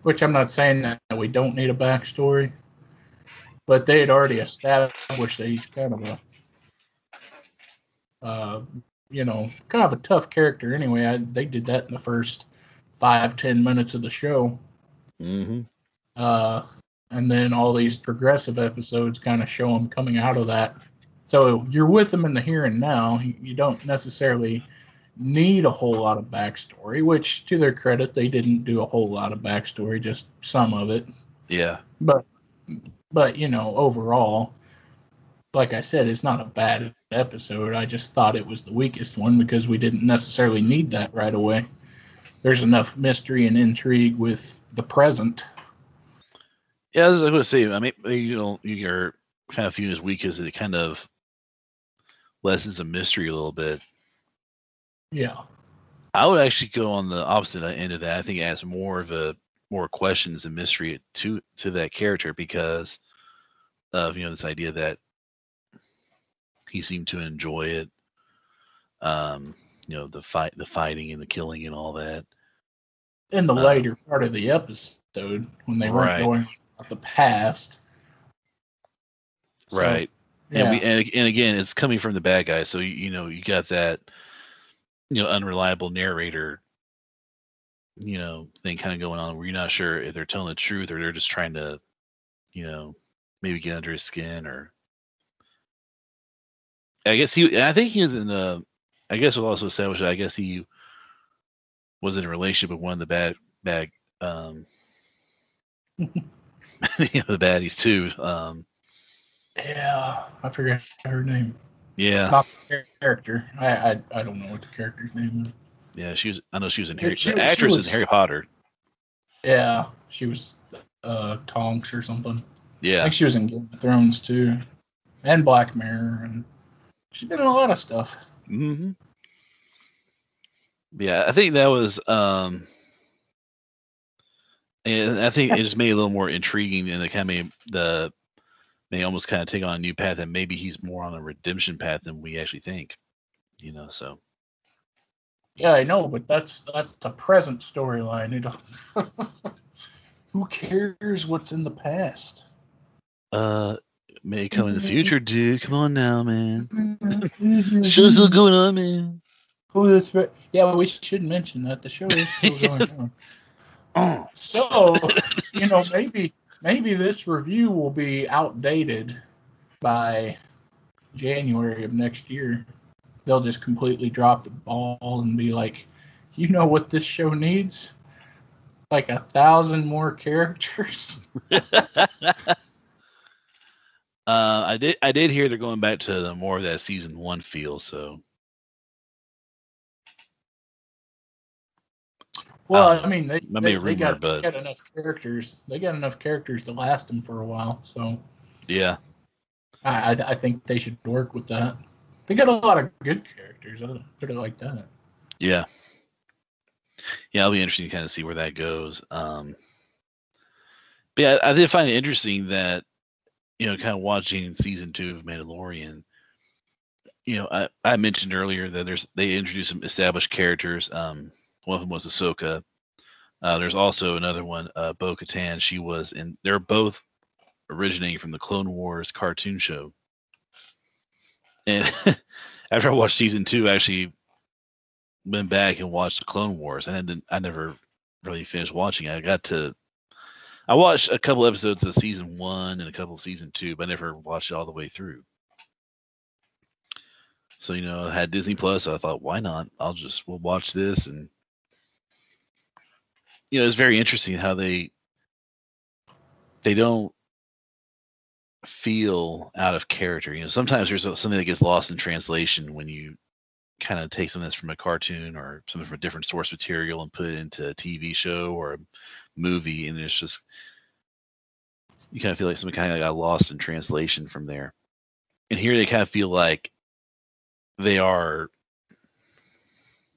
which I'm not saying that we don't need a backstory, but they had already established that he's kind of a, uh, you know, kind of a tough character anyway. I, they did that in the first five, ten minutes of the show. mhm. Uh, and then all these progressive episodes kind of show him coming out of that. So you're with him in the here and now. You don't necessarily need a whole lot of backstory, which to their credit, they didn't do a whole lot of backstory, just some of it. yeah, But but you know, overall, like I said, it's not a bad episode. I just thought it was the weakest one because we didn't necessarily need that right away. There's enough mystery and intrigue with the present. yeah. I was going to say. I mean, you know, you're kind of viewed as weak as it kind of lessens the mystery a little bit. Yeah. I would actually go on the opposite end of that. I think it adds more of a more questions and mystery to to that character because of you know this idea that he seemed to enjoy it. Um, you know the fight, the fighting, and the killing, and all that. in the Uh, later part of the episode when they weren't going about the past. So, right. Yeah. And we and, and again, it's coming from the bad guy, so you, you know you got that you know unreliable narrator you know thing kind of going on where you're not sure if they're telling the truth or they're just trying to you know maybe get under his skin or I guess he I think he was in the I guess we'll also establish I guess he was in a relationship with one of the bad bad um you know, the baddies too um yeah, I forget her name. yeah Not character. I, I I don't know what the character's name is. Yeah, she was. I know she was in Harry. she- the actress was- in Harry Potter. Yeah, she was uh, Tonks or something. Yeah. I think she was in Game of Thrones too, and Black Mirror, and she's been a lot of stuff. hmm Yeah, I think that was um and I think it just made it a little more intriguing and it kind of made the may almost kind of take on a new path and maybe he's more on a redemption path than we actually think. You know, so Yeah, I know, but that's that's a present storyline. You know, who cares what's in the past? uh may come in the mm-hmm. future, dude. Come on now, man. Mm-hmm. Show us what's going on, man. Oh, that's right. Yeah, well, we should mention that the show is still going on. So, you know, maybe maybe this review will be outdated by January of next year. They'll just completely drop the ball and be like, you know what this show needs? Like a thousand more characters. Uh, I did. I did hear they're going back to the more of that season one feel. So Well, Um, I mean, they, they, they rumor, got, but- they got enough characters. They got enough characters to last them for a while. So yeah, I, I, I think they should work with that. They got a lot of good characters. I'll put it like that. yeah, yeah. It'll be interesting to kind of see where that goes. Um, but yeah, I did find it interesting that you know, kind of watching season two of Mandalorian. You know, I, I mentioned earlier that there's they introduced some established characters. Um, one of them was Ahsoka. Uh, there's also another one, uh, Bo Katan. She was in. They're both originating from the Clone Wars cartoon show. And after I watched season two, I actually went back and watched the Clone Wars, and I didn't. I never really finished watching. it. I got to. I watched a couple episodes of season one and a couple of season two, but I never watched it all the way through. So you know, I had Disney Plus, so I thought, why not? I'll just we'll watch this, and you know, it's very interesting how they they don't feel out of character. You know, sometimes there's something that gets lost in translation when you kind of take something that's from a cartoon or something from a different source material and put it into a TV show or a movie, and it's just you kind of feel like something kind of got lost in translation from there. And here they kind of feel like they are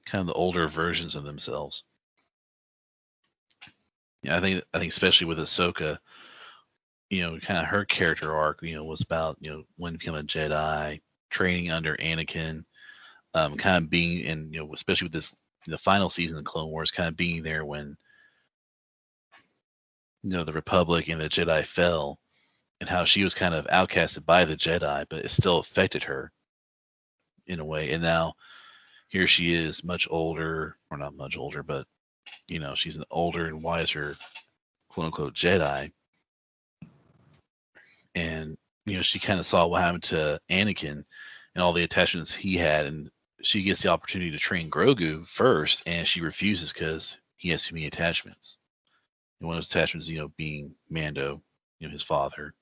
kind of the older versions of themselves. Yeah, I think I think especially with Ahsoka, you know, kind of her character arc, you know, was about you know when become a Jedi, training under Anakin, um, kind of being and you know especially with this the final season of Clone Wars, kind of being there when you know the Republic and the Jedi fell, and how she was kind of outcasted by the Jedi, but it still affected her in a way. And now here she is, much older, or not much older, but you know she's an older and wiser quote unquote Jedi, and you know she kind of saw what happened to Anakin and all the attachments he had, and she gets the opportunity to train Grogu first, and she refuses because he has too many attachments. One of those attachments, you know, being Mando, you know, his father.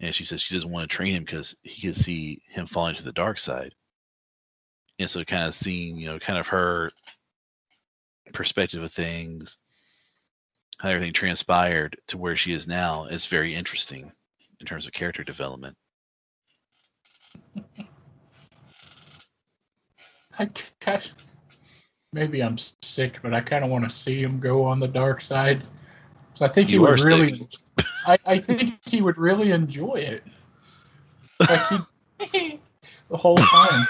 And she says she doesn't want to train him because he can see him falling to the dark side. And so, kind of seeing, you know, kind of her perspective of things, how everything transpired to where she is now, is very interesting in terms of character development. I gosh, maybe I'm sick, but I kind of want to see him go on the dark side. So I think he would are really, I, I think he would really enjoy it. Like he, the whole time.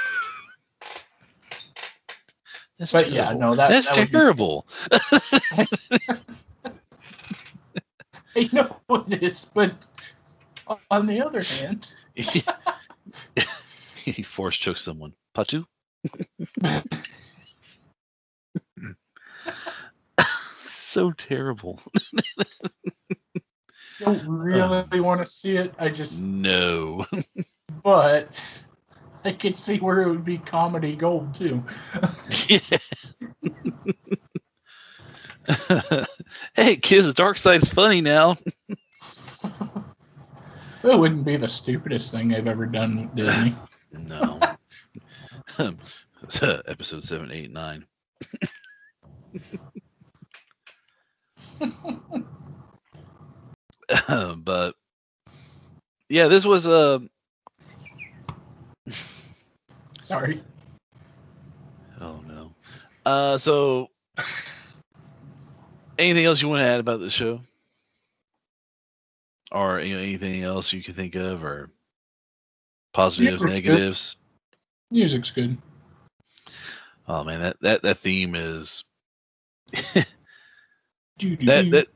That's But yeah, no, that- that's that would be- terrible. I know what it is, but on the other hand, he force choked someone. Patu? So terrible. don't really uh. want to see it. I just, No. but I could see where it would be comedy gold too. hey kids, the dark side's funny now. It wouldn't be the stupidest thing they've ever done with Disney. No. Episode seven, eight, nine. but yeah, this was a. Sorry. Oh no. Uh, so anything else you want to add about the show, or you know, anything else you can think of, or positives, Music's good. negatives? Music's good. Oh man, that that that theme is that that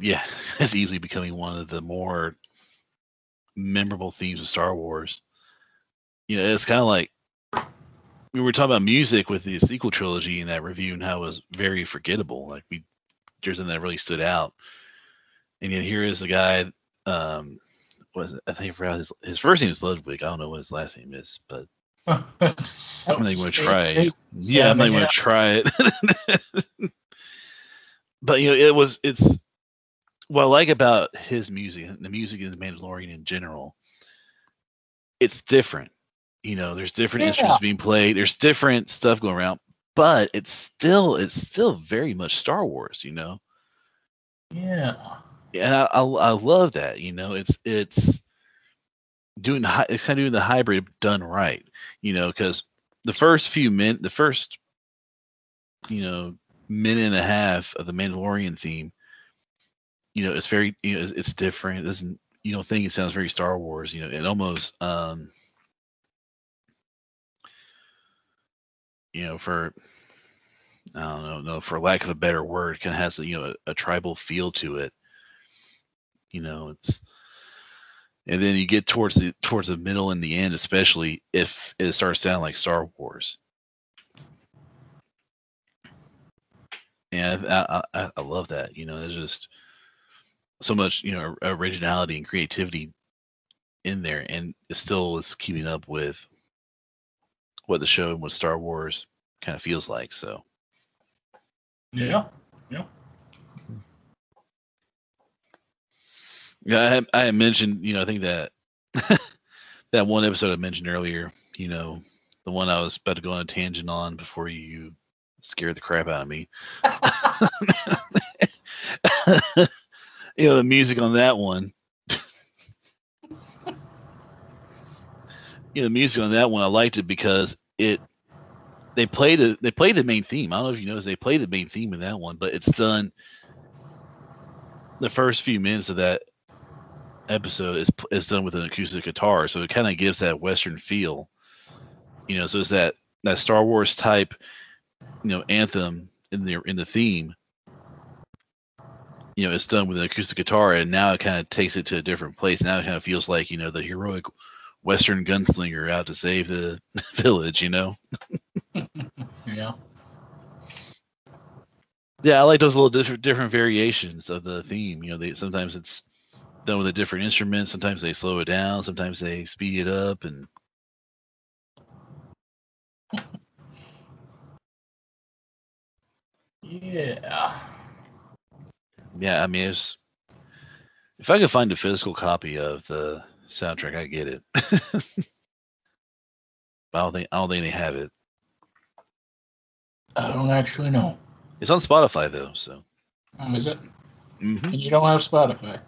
yeah, it's easily becoming one of the more memorable themes of Star Wars. You know, it's kind of like we were talking about music with the sequel trilogy in that review and how it was very forgettable. Like we, there's something that really stood out. And yet here is the guy. Um, was I think I forgot his his first name is Ludwig. I don't know what his last name is, but I'm not going to try it. Yeah, I'm not going to try it. but you know, it was it's what I like about his music, and the music in the Mandalorian in general. It's different. You know, there's different Yeah. instruments being played. There's different stuff going around, but it's still it's still very much Star Wars. You know, Yeah. and I I, I love that. You know, it's it's doing it's kind of doing the hybrid done right. You know, because the first few min the first you know minute and a half of the Mandalorian theme, you know, it's very you know it's, it's different. It doesn't you don't think it sounds very Star Wars. You know, it almost um you know for I don't know, no, for lack of a better word, kind of has you know a, a tribal feel to it. You know, it's and then you get towards the towards the middle and the end, especially if it starts sounding like Star Wars. And I, I, I- I love that. You know, there's just so much you know originality and creativity in there, and it still is keeping up with what the show and what Star Wars kind of feels like. So. Yeah. Yeah. Yeah, I had, I had mentioned, you know, I think that that one episode I mentioned earlier, you know, the one I was about to go on a tangent on before you scared the crap out of me. you know, the music on that one. you know, the music on that one, I liked it because it they play the they play the main theme. I don't know if you noticed they play the main theme in that one, but it's done the first few minutes of that episode is is done with an acoustic guitar, so it kind of gives that western feel. You know, so it's that that Star Wars type, you know, anthem in the in the theme. You know, it's done with an acoustic guitar, and now it kind of takes it to a different place. Now it kind of feels like you know the heroic western gunslinger out to save the village. You know. Yeah. Yeah, I like those little different different variations of the theme. You know, they sometimes it's done with a different instrument. Sometimes they slow it down. Sometimes they speed it up, and Yeah. yeah, I mean, it's if I could find a physical copy of the soundtrack, I get it. but I don't think I don't think they have it. I don't actually know. It's on Spotify though, so. Um, is it? hmm And you don't have Spotify.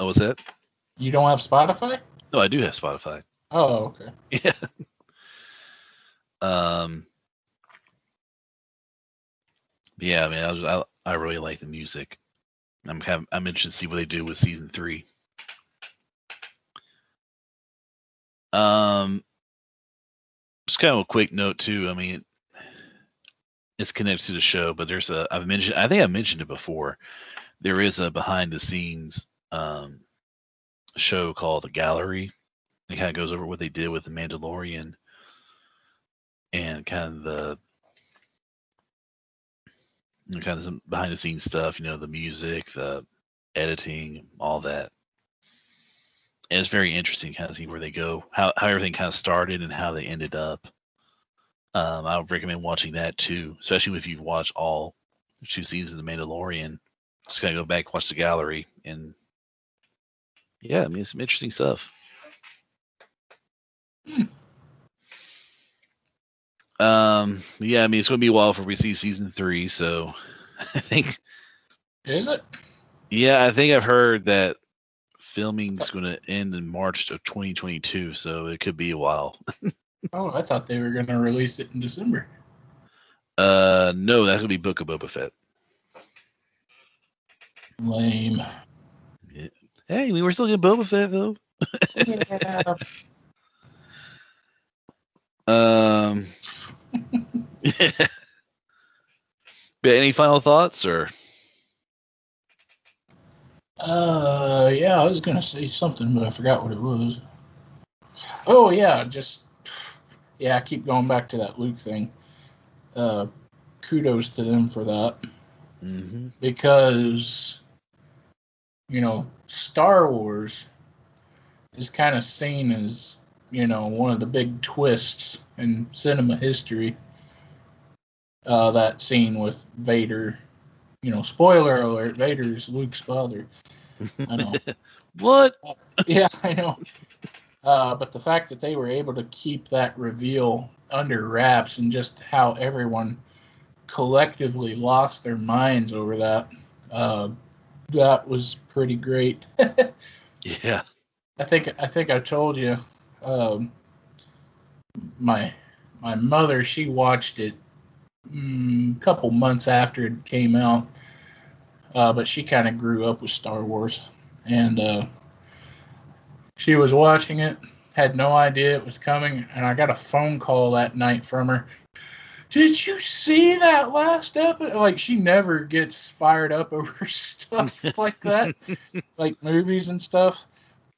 Oh, what's that? You don't have Spotify? No, I do have Spotify. Oh, okay. Yeah. Um. Yeah, I mean, I, was, I I really like the music. I'm have, I'm interested to see what they do with season three. Um. Just kind of a quick note too. I mean, it's connected to the show, but there's a I've mentioned I think I mentioned it before. There is a behind the scenes um show called The Gallery. It kind of goes over what they did with the Mandalorian and kind of the kind of some behind the scenes stuff, you know, the music, the editing, all that. And it's very interesting kind of see where they go, how how everything kind of started and how they ended up. Um, I would recommend watching that too, especially if you've watched all two seasons of The Mandalorian. Just kind of go back, watch the gallery, and yeah, I mean, it's some interesting stuff. Hmm. Um, yeah, I mean, it's going to be a while before we see season three, so I think, Is it? Yeah, I think I've heard that filming's going to end in March of 2022, so it could be a while. Oh, I thought they were going to release it in December. Uh, no, that could be Book of Boba Fett. Lame. Hey, we were still getting Boba Fett though. yeah. Um. but any final thoughts or? Uh, yeah, I was gonna say something, but I forgot what it was. Oh yeah, just yeah, I keep going back to that Luke thing. Uh, kudos to them for that Mm-hmm. because you know Star Wars is kind of seen as you know one of the big twists in cinema history. Uh, that scene with Vader, you know, spoiler alert: Vader's Luke's father. I know. what? yeah, I know. Uh, but the fact that they were able to keep that reveal under wraps and just how everyone collectively lost their minds over that, uh, that was pretty great. Yeah. I think I think I told you, um, my my mother she watched it mm, a couple months after it came out, uh, but she kind of grew up with Star Wars, and uh, she was watching it, had no idea it was coming, and I got a phone call that night from her. Did you see that last episode? Like she never gets fired up over stuff like that, like movies and stuff.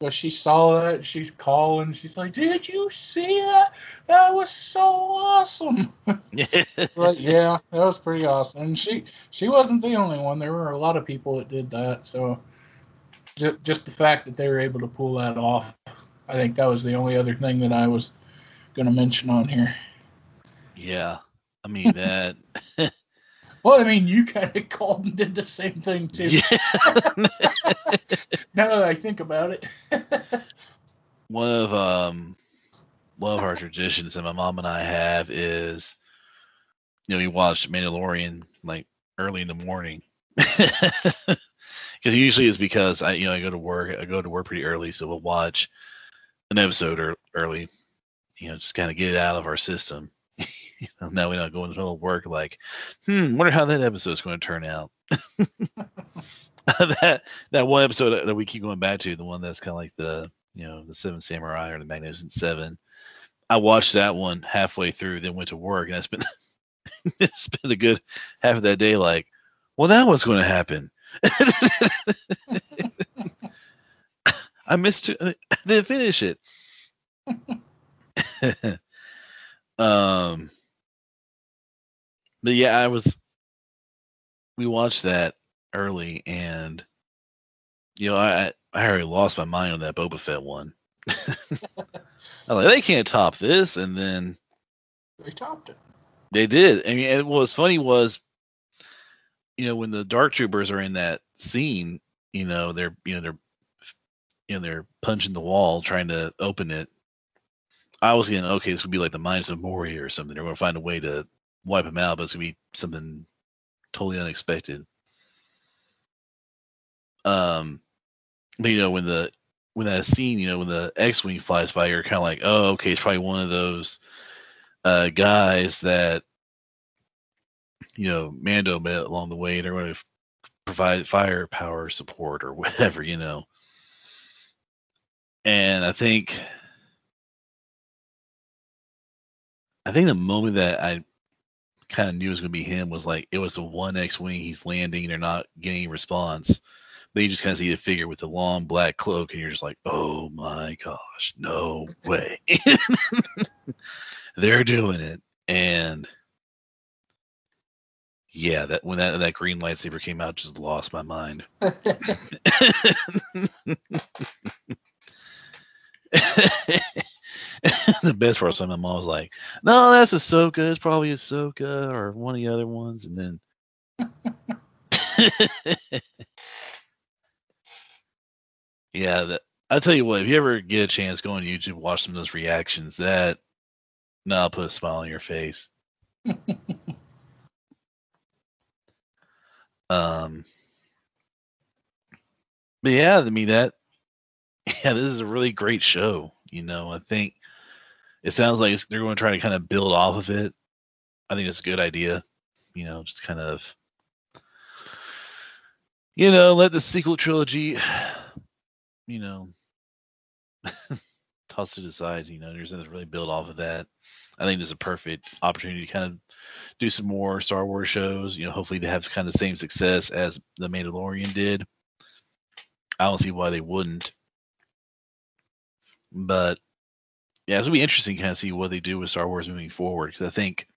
But she saw that, she's calling, she's like, "Did you see that? That was so awesome!" Like, yeah, that was pretty awesome. And she she wasn't the only one. There were a lot of people that did that. So just, just the fact that they were able to pull that off, I think that was the only other thing that I was going to mention on here. yeah. I mean that. Well, I mean, you kind of called and did the same thing too. yeah. Now that I think about it. one of um one of our traditions that my mom and I have is you know we watch Mandalorian like early in the morning because usually it's because I you know I go to work I go to work pretty early so we'll watch an episode or early you know just kind of get it out of our system you know, now we don't go into work like hmm wonder how that episode's going to turn out that that one episode that we keep going back to the one that's kind of like the you know the Seven Samurai or the Magnificent Seven. I watched that one halfway through, then went to work, and I spent spent a good half of that day like, well, now what's going to happen? I missed it. I didn't finish it. Um, but yeah, I was. We watched that early, and you know, I I already lost my mind on that Boba Fett one. I'm like, they can't top this, and then they topped it. they did. I mean, and what was funny was, you know, when the Dark Troopers are in that scene, you know, they're you know they're you know they're punching the wall trying to open it. I was getting okay, this would be like the Mines of Moria or something. They're going to find a way to wipe them out, but it's going to be something totally unexpected. Um, but you know when the when that scene, you know, when the X-wing flies by, you're kind of like, oh, okay, it's probably one of those uh, guys that you know Mando met along the way. and They're going to provide firepower support or whatever, you know. And I think, I think the moment that I kind of knew it was going to be him was like it was the one X-wing. He's landing. They're not getting a response. But you just kind of see the figure with the long black cloak, and you're just like, "Oh my gosh, no way!" They're doing it, and yeah, that when that that green lightsaber came out, just lost my mind. the best part was my mom was like, "No, that's Ahsoka. It's probably Ahsoka or one of the other ones." And then, yeah, that I tell you what, if you ever get a chance, go on YouTube, watch some of those reactions. That now I'll put a smile on your face. um, but yeah, I mean that. Yeah, this is a really great show. You know, I think it sounds like they're going to try to kind of build off of it. I think it's a good idea. You know, just kind of, you know, let the sequel trilogy, you know, toss it aside. You know, there's nothing really build off of that. I think this is a perfect opportunity to kind of do some more Star Wars shows. You know, hopefully they have kind of the same success as The Mandalorian did. I don't see why they wouldn't. But yeah, it'll be interesting to kind of see what they do with Star Wars moving forward because I think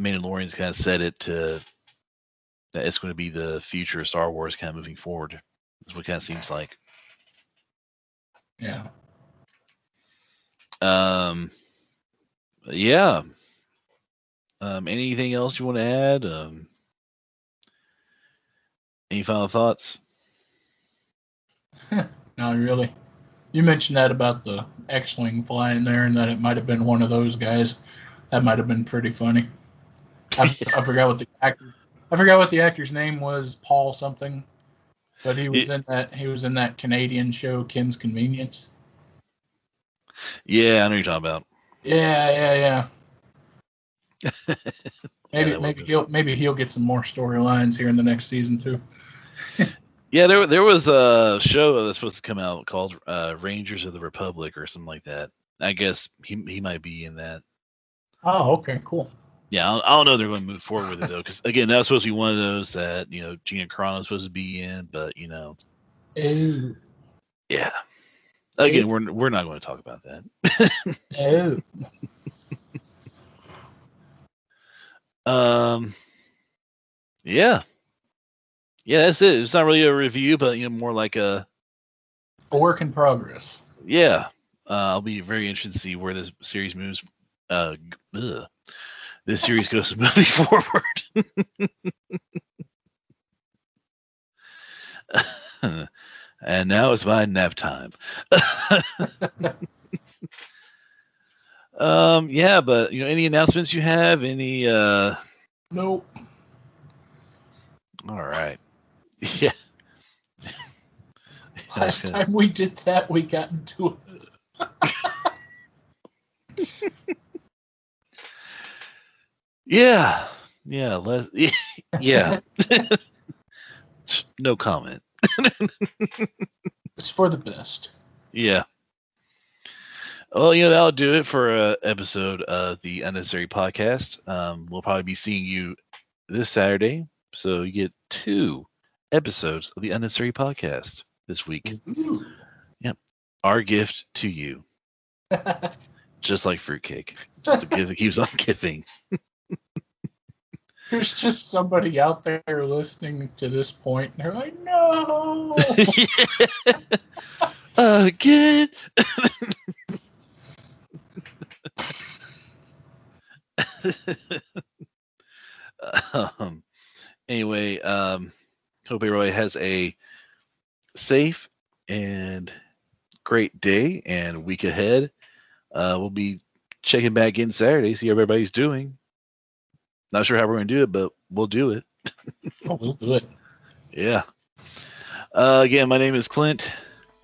Mandalorian's kind of set it to that it's going to be the future of Star Wars kind of moving forward. That's what it kind of seems like. Yeah. Um. Yeah. Um. Anything else you want to add? Um. Any final thoughts? Not really. You mentioned that about the X-wing flying there, and that it might have been one of those guys. That might have been pretty funny. I, I forgot what the actor. I forgot what the actor's name was. Paul something. But he was in that. He was in that Canadian show, Kim's Convenience. Yeah, I know you're talking about. Yeah, yeah, yeah. Maybe would maybe he'll maybe he'll get some more storylines here in the next season too. Yeah, there there was a show that's supposed to come out called uh, Rangers of the Republic or something like that. I guess he he might be in that. Oh, okay, cool. Yeah, I don't, I don't know they're going to move forward with it though, because again, that was supposed to be one of those that you know Gina Carano was supposed to be in, but you know, Oh, yeah. Again, we're we're not going to talk about that. oh. Um, yeah, yeah, that's it. It's not really a review, but you know, more like a A work in progress. yeah. Uh, I'll be very interested to see where this series moves. Uh, ugh. this series goes moving forward. and now it's my nap time. um, yeah, but you know, any announcements you have? Any? Uh, Nope. all right. Yeah. Last Okay. time we did that, we got into it. Yeah. Yeah. Let, yeah. no comment. It's for the best. Yeah. Well, you know, that'll do it for a episode of the Unnecessary Podcast. Um, we'll probably be seeing you this Saturday. So you get two episodes of the Unnecessary Podcast this week. Ooh. Our gift to you, just like fruitcake. Just a gift that keeps on giving. There's just somebody out there listening to this point, and they're like, "No." Again. um, anyway, um, hope everybody has a safe and great day and week ahead. Uh, we'll be checking back in Saturday, see how everybody's doing. Not sure how we're going to do it, but we'll do it. Oh, we'll do it. Yeah. Uh, again, my name is Clint,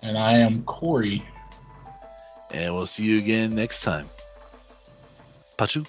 And I am Cory. and we'll see you again next time. Pachu.